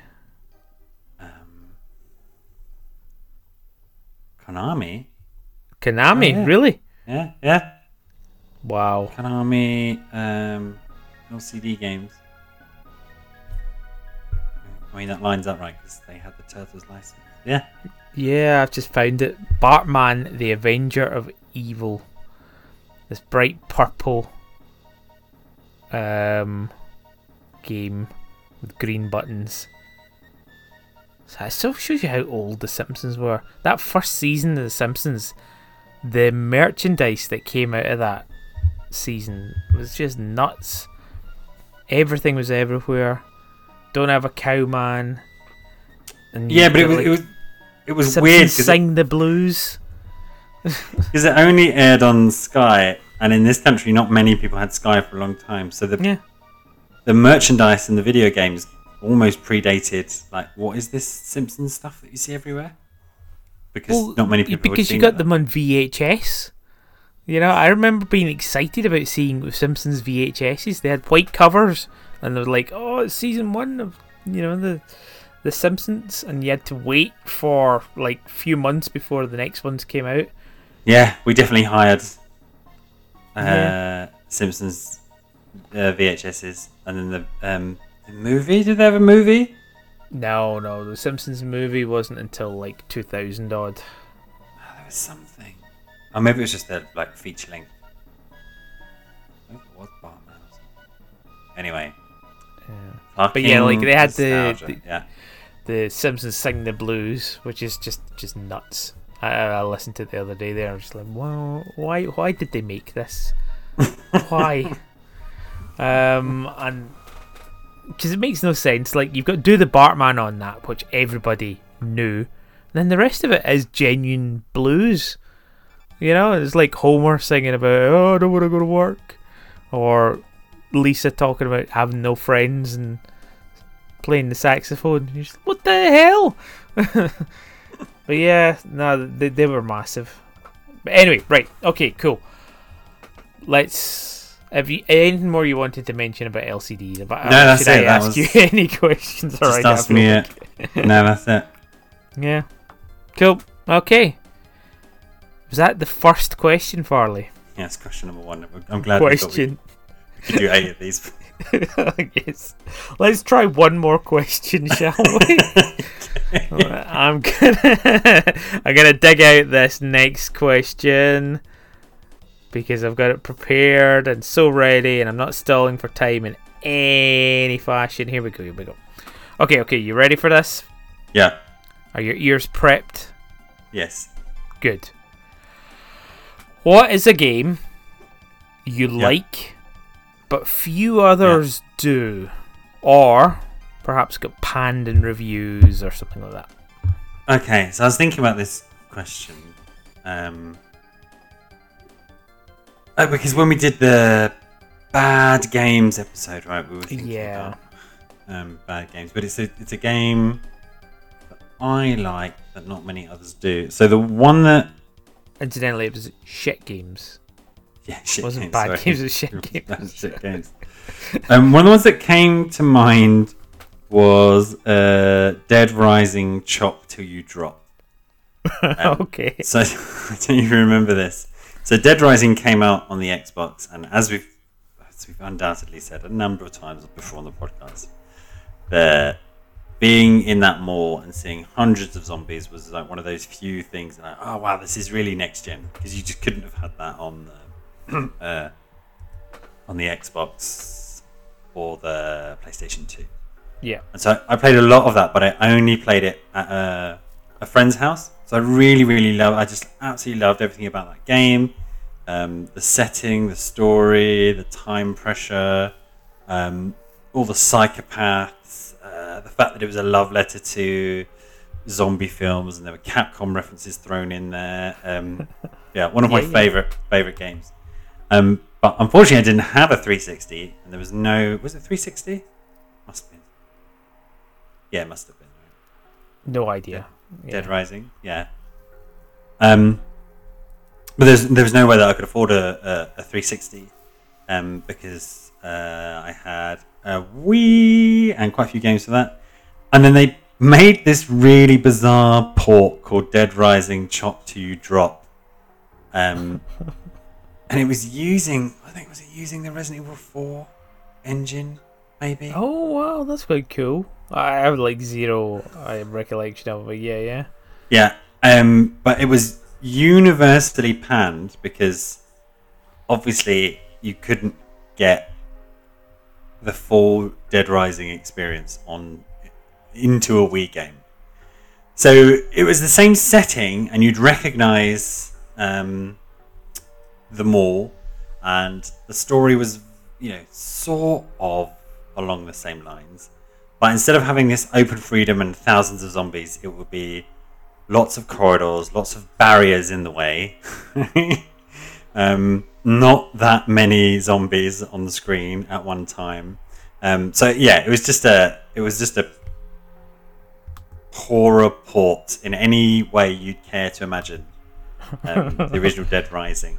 Konami. Konami, Oh, yeah. really? Yeah, yeah. Wow. Konami um, LCD games. I mean, that lines up right because they had the Turtles license. Yeah. Yeah, I've just found it. Bartman, the Avenger of Evil. This bright purple um, game with green buttons. So it still shows you how old The Simpsons were. That first season of The Simpsons, the merchandise that came out of that season was just nuts. Everything was everywhere. Don't have a cowman. And Yeah, but it was like, it was it was Simpsons weird because it, sing the blues. 'cause it only aired on Sky, and in this country, not many people had Sky for a long time. So the Yeah. the merchandise and the video games almost predated. Like, what is this Simpsons stuff that you see everywhere? because Well, not many people because you got them on VHS. You know, I remember being excited about seeing Simpsons VHSs. They had white covers, and they were like, "Oh, it's season one of you know the the Simpsons," and you had to wait for like a few months before the next ones came out. Yeah, we definitely hired uh, Yeah. Simpsons uh, VHSs, and then the um, the movie. Did they have a movie? No, no, the Simpsons movie wasn't until like 2000 odd. Oh, there was something. Oh, maybe it was just a like feature length. Maybe it was Batman or something. Anyway, Yeah. But yeah, like, they had the- the- yeah. The Simpsons sing the blues, which is just just nuts. I, I listened to it the other day. There, I was just like, wow, why why did they make this? why? Um, and because it makes no sense. Like you've got to do the Bartman on that, which everybody knew. Then the rest of it is genuine blues. You know, it's like Homer singing about, "Oh, I don't want to go to work," or Lisa talking about having no friends and playing the saxophone. You're just, what the hell? but yeah, no, they, they were massive. But anyway, right, okay, cool. Let's. Have you anything more you wanted to mention about LCDs? About, No, that's should I it, that ask was- you any questions? Just Alright, I ask me it. no, that's it. Yeah. Cool. Okay. Was that the first question, Farley? Yes, question number one. I'm glad question. Could do eight of these. yes. Let's try one more question, shall we? I'm gonna I'm gonna dig out this next question because I've got it prepared and so ready and I'm not stalling for time in any fashion. Here we go, here we go. Okay, okay, you ready for this? yeah. Are your ears prepped? Yes. Good. What is a game you Yeah. like but few others do? Or perhaps got panned in reviews or something like that. Okay, so I was thinking about this question. Um, oh, because when we did the bad games episode, right, we were thinking Yeah. about um, bad games, but it's a it's a game that I like that not many others do. So the one that Incidentally, it was shit games. Yeah, shit wasn't games, bad sorry. games, it was shit It was games. shit games. um, one of the ones that came to mind was uh, Dead Rising Chop Till You Drop. Um, okay. So I don't even remember this. So Dead Rising came out on the Xbox, and as we've as we've undoubtedly said a number of times before on the podcast, that being in that mall and seeing hundreds of zombies was like one of those few things like, oh wow, this is really next gen because you just couldn't have had that on the uh, on the Xbox or the PlayStation Two. Yeah. And so I played a lot of that, but I only played it at a, a friend's house. So I really, really love. I just absolutely loved everything about that game. Um, the setting, the story, the time pressure, um, all the psychopaths, uh, the fact that it was a love letter to zombie films, and there were Capcom references thrown in there. Um, yeah, one of my yeah. favorite favorite games. Um, but unfortunately, I didn't have a 360, and there was no. Was it 360? Must have been. Yeah, it must have been. right? No idea. Dead Yeah. Rising, yeah. Um, but there's there was no way that I could afford a, a, a 360, um, because uh, I had a Wii and quite a few games for that, and then they made this really bizarre port called Dead Rising Chop Till You Drop, um, and it was using I think was it using the Resident Evil 4 engine maybe. Oh wow, that's quite cool. I have like zero uh, recollection of it, but yeah, yeah. Yeah, um, but it was universally panned because obviously you couldn't get the full Dead Rising experience on into a Wii game. So it was the same setting, and you'd recognize um, the mall, and the story was, you know, sort of along the same lines. But instead of having this open freedom and thousands of zombies, it would be lots of corridors, lots of barriers in the way. um, not that many zombies on the screen at one time. Um, so yeah, it was just a it was just a poorer port in any way you'd care to imagine. Um, the original Dead Rising,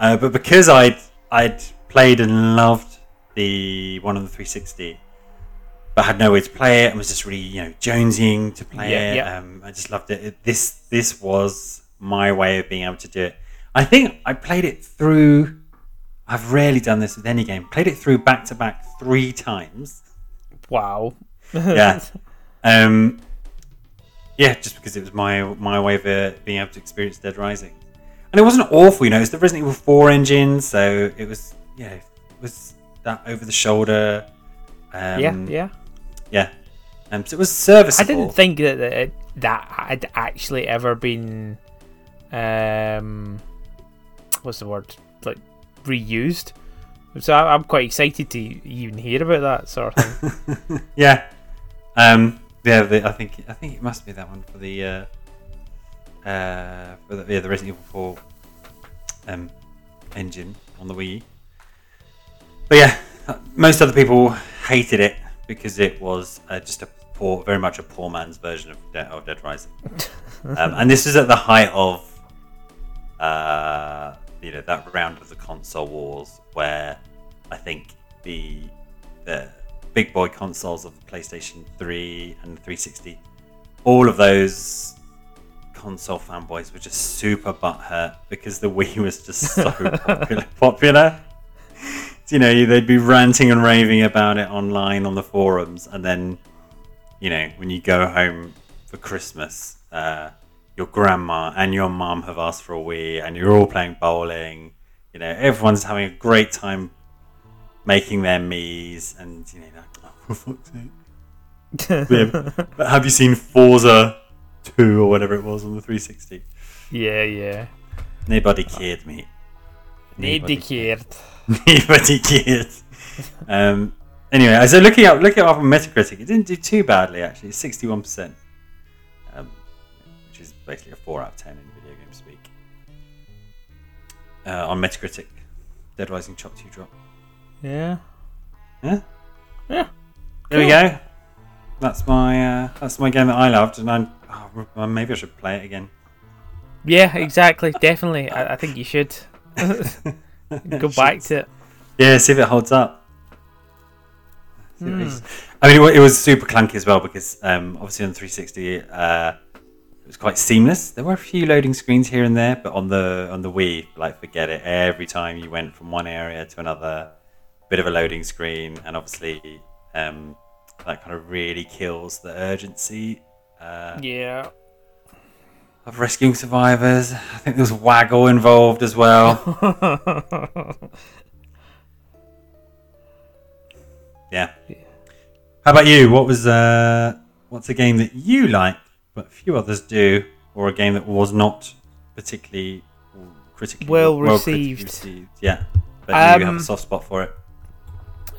uh, but because I'd I'd played and loved the one on the 360, but had no way to play it and was just really you know jonesing to play Yeah, it. yeah. Um, I just loved it. it. This this was my way of being able to do it. I think I played it through. I've rarely done this with any game. Played it through back to back three times. Wow. Yeah. um, yeah, just because it was my my way of uh, being able to experience Dead Rising, and it wasn't awful. You know, it's the Resident Evil Four engine, so it was yeah, it was that over the shoulder. Um, yeah, yeah. yeah. Um, so it was serviceable. I didn't think that that, that had actually ever been, um, what's the word? Like reused. So I- I'm quite excited to even hear about that sort of thing. yeah. Um, yeah, the, I think I think it must be that one for the uh, uh, for the, yeah the Resident Evil 4 um, engine on the Wii. But yeah, most other people hated it because it was uh, just a poor, very much a poor man's version of Dead, of Dead Rising. um, and this was at the height of uh, you know that round of the console wars where I think the the big boy consoles of the PlayStation 3 and the 360, all of those console fanboys were just super butthurt because the Wii was just so popular. popular. You know, they'd be ranting and raving about it online on the forums, and then, you know, when you go home for Christmas, uh, your grandma and your mum have asked for a Wii, and you're all playing bowling. You know, everyone's having a great time making their Miis, and you know, like, oh, for fuck's sake. Have you seen Forza 2 or whatever it was on the 360? yeah, yeah. Nobody cared, mate. Nobody cared. Nobody cared. Um, anyway, I so looking up, looking up on Metacritic, it didn't do too badly actually. It's 61%, um, which is basically a 4 out of 10 in video game speak. Uh, on Metacritic, Dead Rising Chop 2 drop. Yeah. Yeah, Yeah. there we go. That's my uh, that's my game that I loved, and I'm oh, well, maybe I should play it again. Yeah, exactly. Definitely. I, I think you should go back to it. Yeah, see if it holds up. It's- I mean, it it was super clunky as well because um, obviously on 360 uh, it was quite seamless. There were a few loading screens here and there, but on the on the Wii, like forget it. Every time you went from one area to another, bit of a loading screen, and obviously um, that kind of really kills the urgency uh, Yeah. of rescuing survivors. I think there was waggle involved as well. Yeah. How about you? What was uh, what's a game that you like but few others do, or a game that was not particularly critically Well critically received. received? Yeah, but you have Um, a soft spot for it.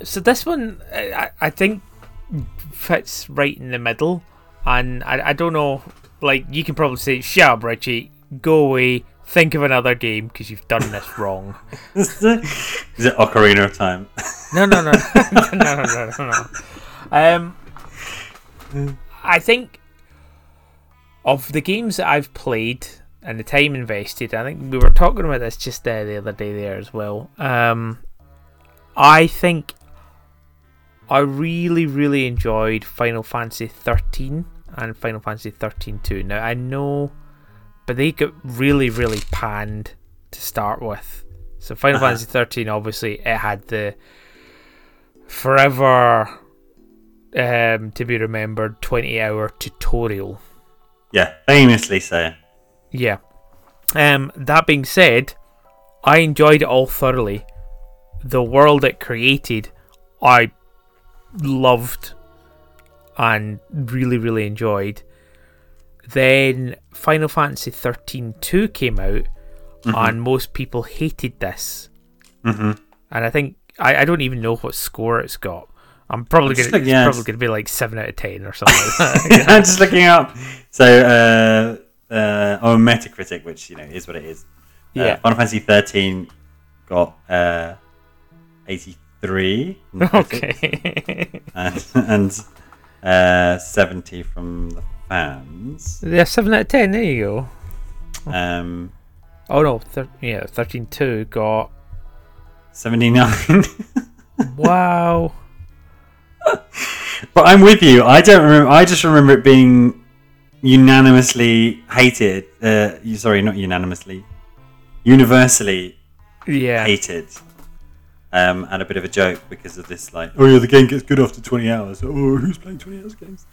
so this one, I- I think, fits right in the middle, and I, I don't know. Like you can probably say, "Shut up, Richie. Go away. Think of another game because you've done this wrong." Is it Ocarina of Time? No, no, no, no, no, no, no, no. Um, I think of the games that I've played and the time invested. I think we were talking about this just uh, the other day there as well. Um, I think I really, really enjoyed Final Fantasy 13 and Final Fantasy 13 2. Now I know, but they got really, really panned to start with. So Final Uh-huh. Fantasy 13, obviously, it had the forever um, to be remembered 20 hour tutorial. Yeah, famously so. Yeah. Um, that being said, I enjoyed it all thoroughly. The world it created, I loved and really, really enjoyed. Then Final Fantasy 13 2 came out, and most people hated this. hmm And I think, I, I don't even know what score it's got. I'm probably like- it's yeah, probably it's- gonna be like seven out of ten or something. Like that. I'm just looking up. So uh, uh, on Metacritic, which you know is what it is. Uh, Yeah. Final Fantasy 13 got uh, 83. from the critics. okay. and, and uh, 70 from the fans. Yeah, seven out of ten. There you go. Um, Oh no, thir- yeah, thirteen two got 79. wow. but I'm with you. I don't remember. I just remember it being unanimously hated. Uh, sorry, not unanimously. Universally Yeah, hated. Um, and a bit of a joke because of this, like, oh yeah, the game gets good after 20 hours. Oh, who's playing 20 hours games?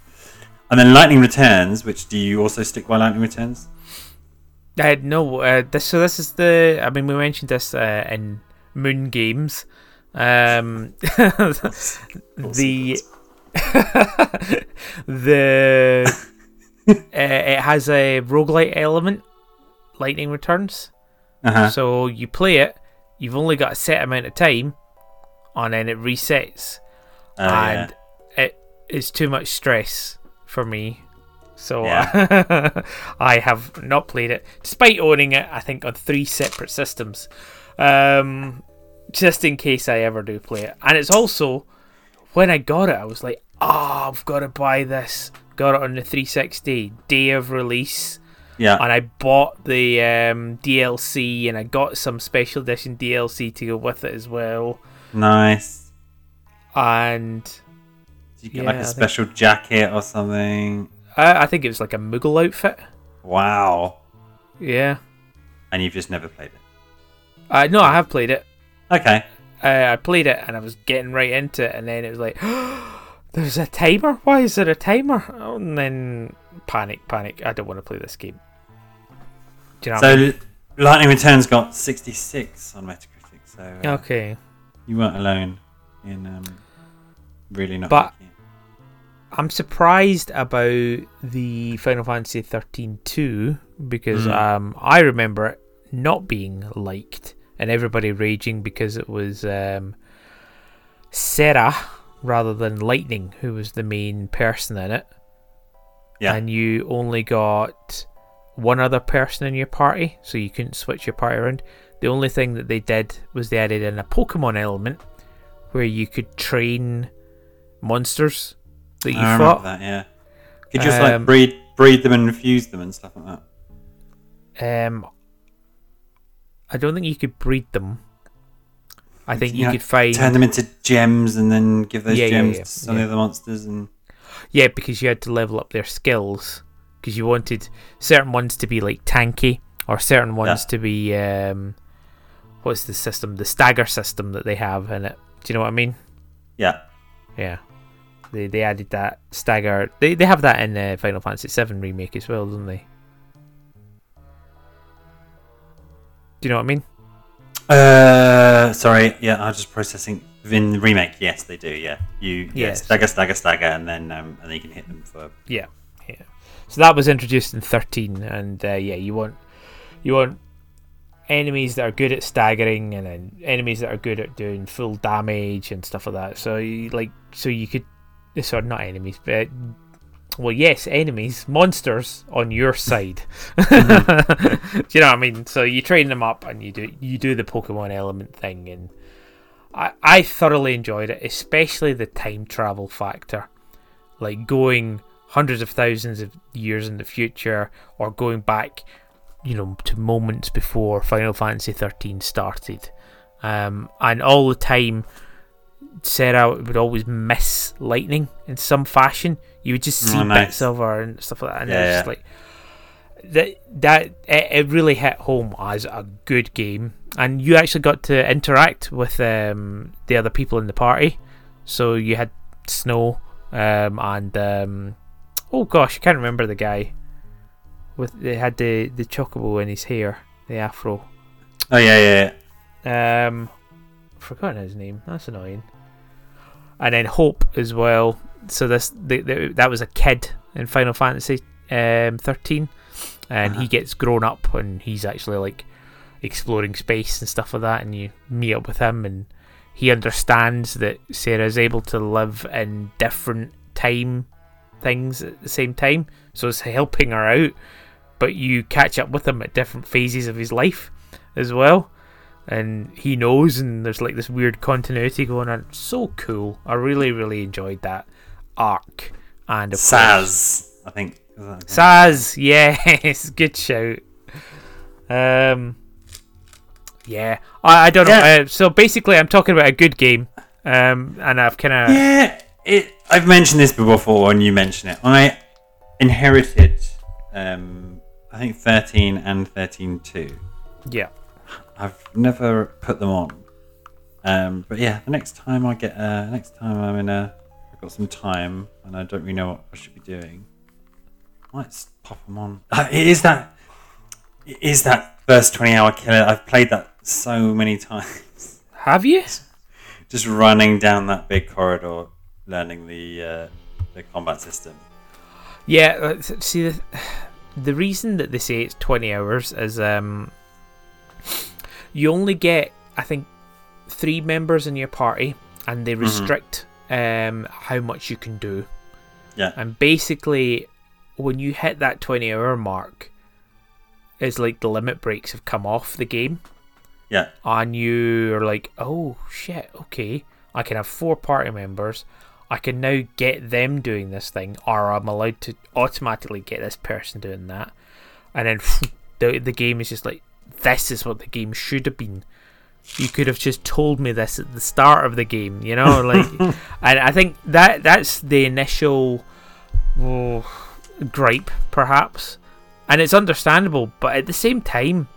And then Lightning Returns, which do you also stick by Lightning Returns? uh, no. Uh, this so this is the. I mean, we mentioned this uh, in Moon Games. Um, the the uh, it has a roguelite element, Lightning Returns. Uh-huh. So you play it, you've only got a set amount of time, and then it resets, Oh, yeah. and it is too much stress for me. So Yeah. I have not played it, despite owning it. I think on three separate systems, um, just in case I ever do play it. And it's also when I got it, I was like, "Oh, I've got to buy this." Got it on the 360 day of release Yeah. and I bought the um, DLC and I got some special edition DLC to go with it as well. Nice. And Did you get like Yeah, I a think- special jacket or something? I, I think it was like a Moogle outfit. Wow. Yeah. And you've just never played it. Uh, no, I have played it. Okay. Uh, I played it and I was getting right into it, and then it was like, "There's a timer. Why is there a timer?" Oh, and then panic, panic. I don't want to play this game. Do you know? So? Lightning Returns got 66 on Metacritic. So uh, okay. you weren't alone in um, really not. But- liking. I'm surprised about the Final Fantasy 13 2 because Mm. um, I remember it not being liked and everybody raging because it was um, Serah rather than Lightning who was the main person in it. Yeah. And you only got one other person in your party, so you couldn't switch your party around. The only thing that they did was they added in a Pokemon element where you could train monsters that you I fought. that. Yeah. Could you just Um, like breed breed them and infuse them and stuff like that. Um, I don't think you could breed them. I think you Yeah, could find Turn them into gems and then give those Yeah, yeah, gems yeah, to some yeah. of the monsters and yeah because you had to level up their skills because you wanted certain ones to be like tanky or certain ones Yeah. to be um, what's the system? The stagger system that they have in it. Do you know what I mean? yeah. Yeah. They, they added that stagger. They, they have that in uh, Final Fantasy VII remake as well, don't they? Do you know what I mean? Uh, sorry. Yeah, I was just processing. In the remake, yes, they do. Yeah, you yes, Yes. stagger, stagger, stagger, and then um, and then you can hit them for Yeah, yeah. So that was introduced in thirteen, and uh, yeah, you want you want enemies that are good at staggering, and then enemies that are good at doing full damage and stuff like that. So you, like, so you could, sorry, not enemies, but well, yes, enemies, monsters on your side. do you know what I mean? So you train them up, and you do you do the Pokemon element thing, and I I thoroughly enjoyed it, especially the time travel factor like going hundreds of thousands of years in the future or going back you know to moments before final fantasy 13 started. Um, and all the time Serah would always miss lightning in some fashion. You would just see Oh, nice. bits of her and stuff like that and Yeah, it's just like that that it, it really hit home as a good game. And you actually got to interact with um, the other people in the party. So you had snow um, and um, oh gosh, I can't remember the guy with they had the the chocobo in his hair, the afro. Oh yeah, yeah. yeah. Um, forgotten his name. That's annoying. And then Hope as well. So this the, the, that was a kid in Final Fantasy um, thirteen, and Uh-huh. he gets grown up and he's actually like exploring space and stuff like that. And you meet up with him, and he understands that Serah is able to live in different time things at the same time, so it's helping her out. But you catch up with him at different phases of his life as well and he knows and there's like this weird continuity going on so cool i really really enjoyed that arc and of Sazh, I think Sazh, yes, good shout. Um, yeah, I, I don't know. Uh, so basically, I'm talking about a good game, um, and I've kind of Yeah, it. I've mentioned this before, and you mentioned it. I inherited, um, I think thirteen and thirteen two. yeah. I've never put them on. Um, but yeah, the next time I get, uh, next time I'm in a, I've got some time and I don't really know what I should be doing. I might pop them on. Uh, it is that, it is that first twenty hour killer. I've played that so many times. Have you? Just running down that big corridor, learning the uh, the combat system. Yeah. uh, See, the, the reason that they say it's 20 hours is um, you only get, I think, three members in your party, and they restrict um, how much you can do. Yeah. And basically, when you hit that 20 hour mark, it's like the limit breaks have come off the game. Yeah. And you are like, oh shit, okay. I can have four party members. I can now get them doing this thing, or I'm allowed to automatically get this person doing that. And then the, the game is just like, this is what the game should have been. You could have just told me this at the start of the game, you know? Like, and I think that that's the initial oh, gripe, perhaps. And it's understandable, but at the same time,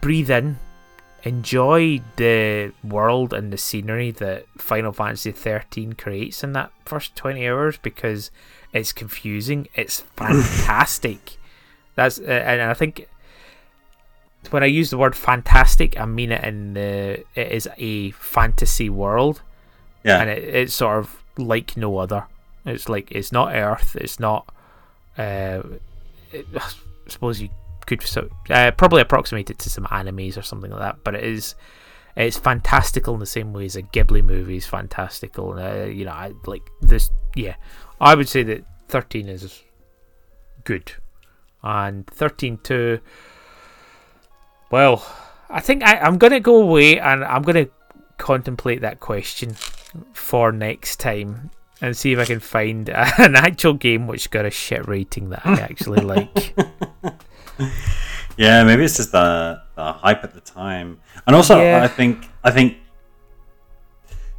breathe in, enjoy the world and the scenery that Final Fantasy 13 creates in that first 20 hours because it's confusing. It's fantastic. That's uh, and I think when I use the word fantastic, I mean it in the it is a fantasy world Yeah. and it, it's sort of like no other. It's like it's not Earth. It's not. Uh, it, I suppose you could so, uh, probably approximate it to some animes or something like that, but it is. It's fantastical in the same way as a Ghibli movie is fantastical. Uh, you know, I like this. Yeah, I would say that thirteen is good, and thirteen two. Well, I think I, I'm gonna go away and I'm gonna contemplate that question for next time and see if I can find an actual game which got a shit rating that I actually like. Yeah, maybe it's just the, the hype at the time, and also Yeah. I think I think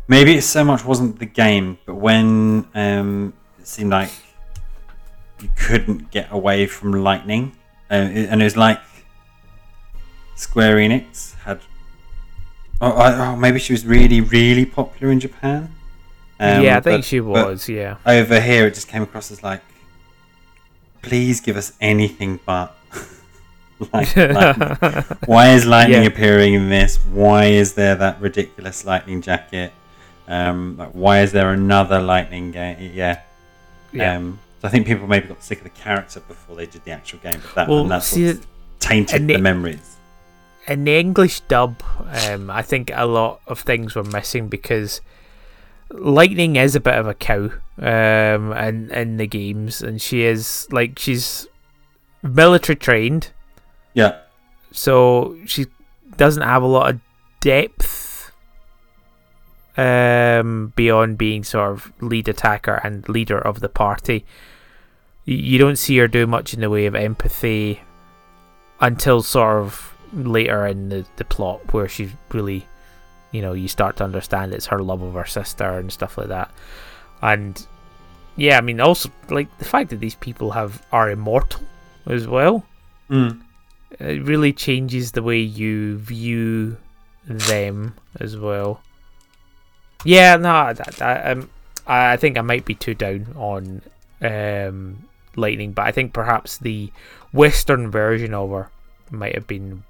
maybe it so much wasn't the game, but when um, it seemed like you couldn't get away from lightning, uh, it- and it was like Square Enix had. Oh, I- oh, maybe she was really, really popular in Japan. Um, yeah, I think but- she was. yeah, over here it just came across as like please give us anything but like, like, why is lightning Yeah. appearing in this? Why is there that ridiculous lightning jacket? Um like, why is there another lightning game yeah. Yeah. um so i think people maybe got sick of the character before they did the actual game but that well, that's see, tainted the the- memories. in the English dub, um, I think a lot of things were missing because Lightning is a bit of a cow um, in in the games, and she is like she's military trained, yeah so she doesn't have a lot of depth um, beyond being sort of lead attacker and leader of the party. You don't see her do much in the way of empathy until sort of later in the, the plot where she's really, you know, you start to understand it's her love of her sister and stuff like that. And yeah, I mean, also like the fact that these people have are immortal as well mm. It really changes the way you view them as well. Yeah, no, I, I, um, I think I might be too down on um, Lightning, but I think perhaps the Western version of her might have been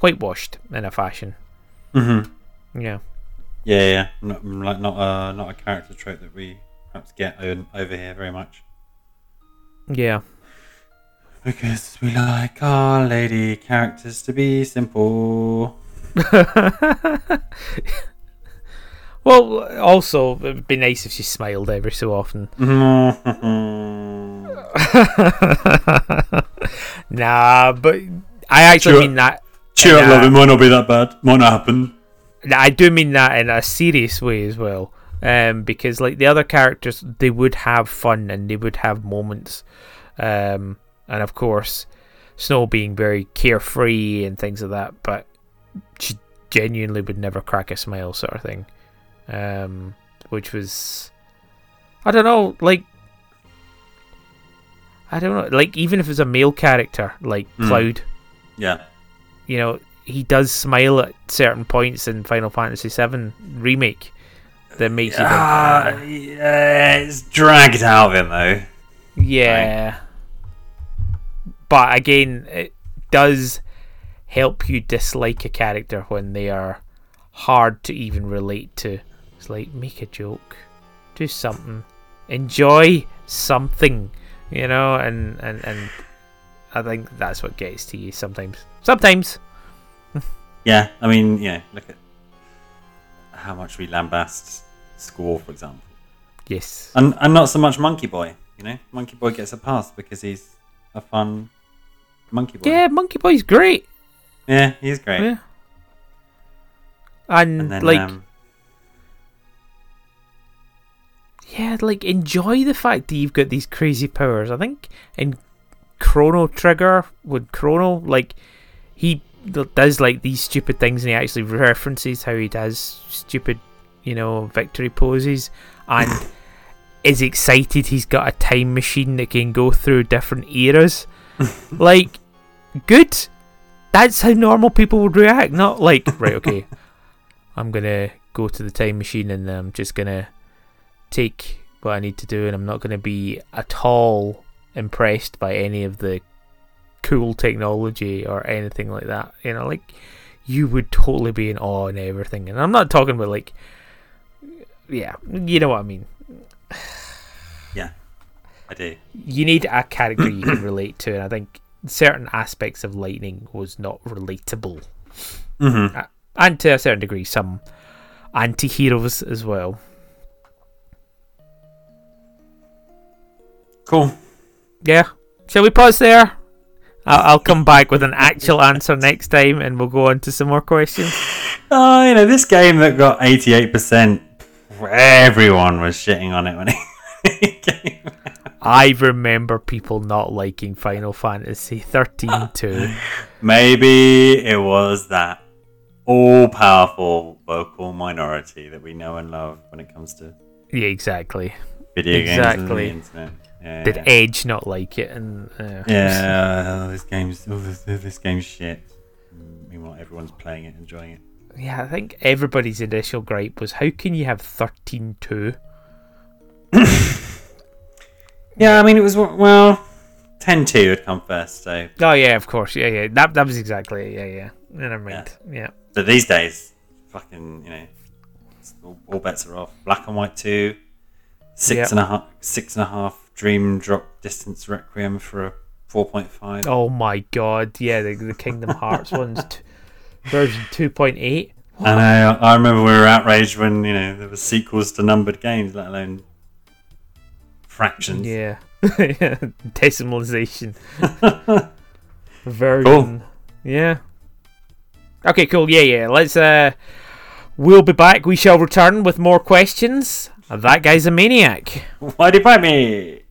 whitewashed in a fashion. mm-hmm. Yeah, yeah yeah not, like not a not a character trait that we perhaps get over here very much yeah, Because we like our lady characters to be simple. well, also it'd be nice if she smiled every so often. nah, but I actually mean that. Cheer up, love. It might not be that bad. Might not happen. I do mean that in a serious way as well. um, because like the other characters, they would have fun and they would have moments, um, and of course, Snow being very carefree and things like that, but she genuinely would never crack a smile, sort of thing, um, which was, I don't know, like. I don't know, like even if it's a male character like Mm. Cloud, Yeah. you know, he does smile at certain points in Final Fantasy VII remake that makes you think, Ah, "Ah, yeah, it's dragged out of him though. yeah. But again, it does help you dislike a character when they are hard to even relate to. It's like make a joke, do something, enjoy something, you know, and and and I think that's what gets to you sometimes. Sometimes. Yeah, I mean, yeah. look at how much we lambast Squall, for example, Yes. and and not so much Monkey Boy. You know, Monkey Boy gets a pass because he's a fun monkey boy. Yeah, Monkey Boy's great. yeah, he's great. Yeah. And, And then like um, yeah, like enjoy the fact that you've got these crazy powers. I think in Chrono Trigger with Chrono, like he does like these stupid things, and he actually references how he does stupid, you know, victory poses, and is excited he's got a time machine that can go through different eras. like, good. That's how normal people would react. Not like, right, okay, I'm gonna go to the time machine and I'm just gonna take what I need to do, and I'm not gonna be at all impressed by any of the cool technology or anything like that. You know, like you would totally be in awe and everything. And I'm not talking about like, yeah, you know what I mean. Yeah, I do. You need a character you can relate to, and I think certain aspects of Lightning was not relatable, hmm and to a certain degree, some anti-heroes as well. Cool. Yeah. Shall we pause there? I'll, I'll come back with an actual answer next time, and we'll go on to some more questions. Oh, you know, this game that got 88%, everyone was shitting on it when it came. I remember people not liking Final Fantasy 13 too. Maybe it was that all powerful vocal minority that we know and love when it comes to Yeah, exactly. video games and Exactly. the internet. Yeah. Did Edge not like it? And uh, Yeah, oh, this game's oh, this, this game's shit. Meanwhile, everyone's playing it, enjoying it. yeah, I think everybody's initial gripe was, how can you have 13 2? Yeah, I mean, it was well, 10-2 had come first, so Oh yeah, of course. Yeah, yeah. That that was exactly it. Yeah, yeah. Never mind. Yeah. but these days, fucking, you know, all, all bets are off. Black and White Two, six Yep. and a half, six and a half. Dream Drop Distance Requiem for a four point five. Oh my god. Yeah, the, the Kingdom Hearts one's t- version 2.8. And I. I remember we were outraged when you know there were sequels to numbered games, let alone fractions. Yeah. Decimalization. Version. Yeah. Okay, cool. Yeah, yeah. Let's uh we'll be back. We shall return with more questions. That guy's a maniac. Why do you me?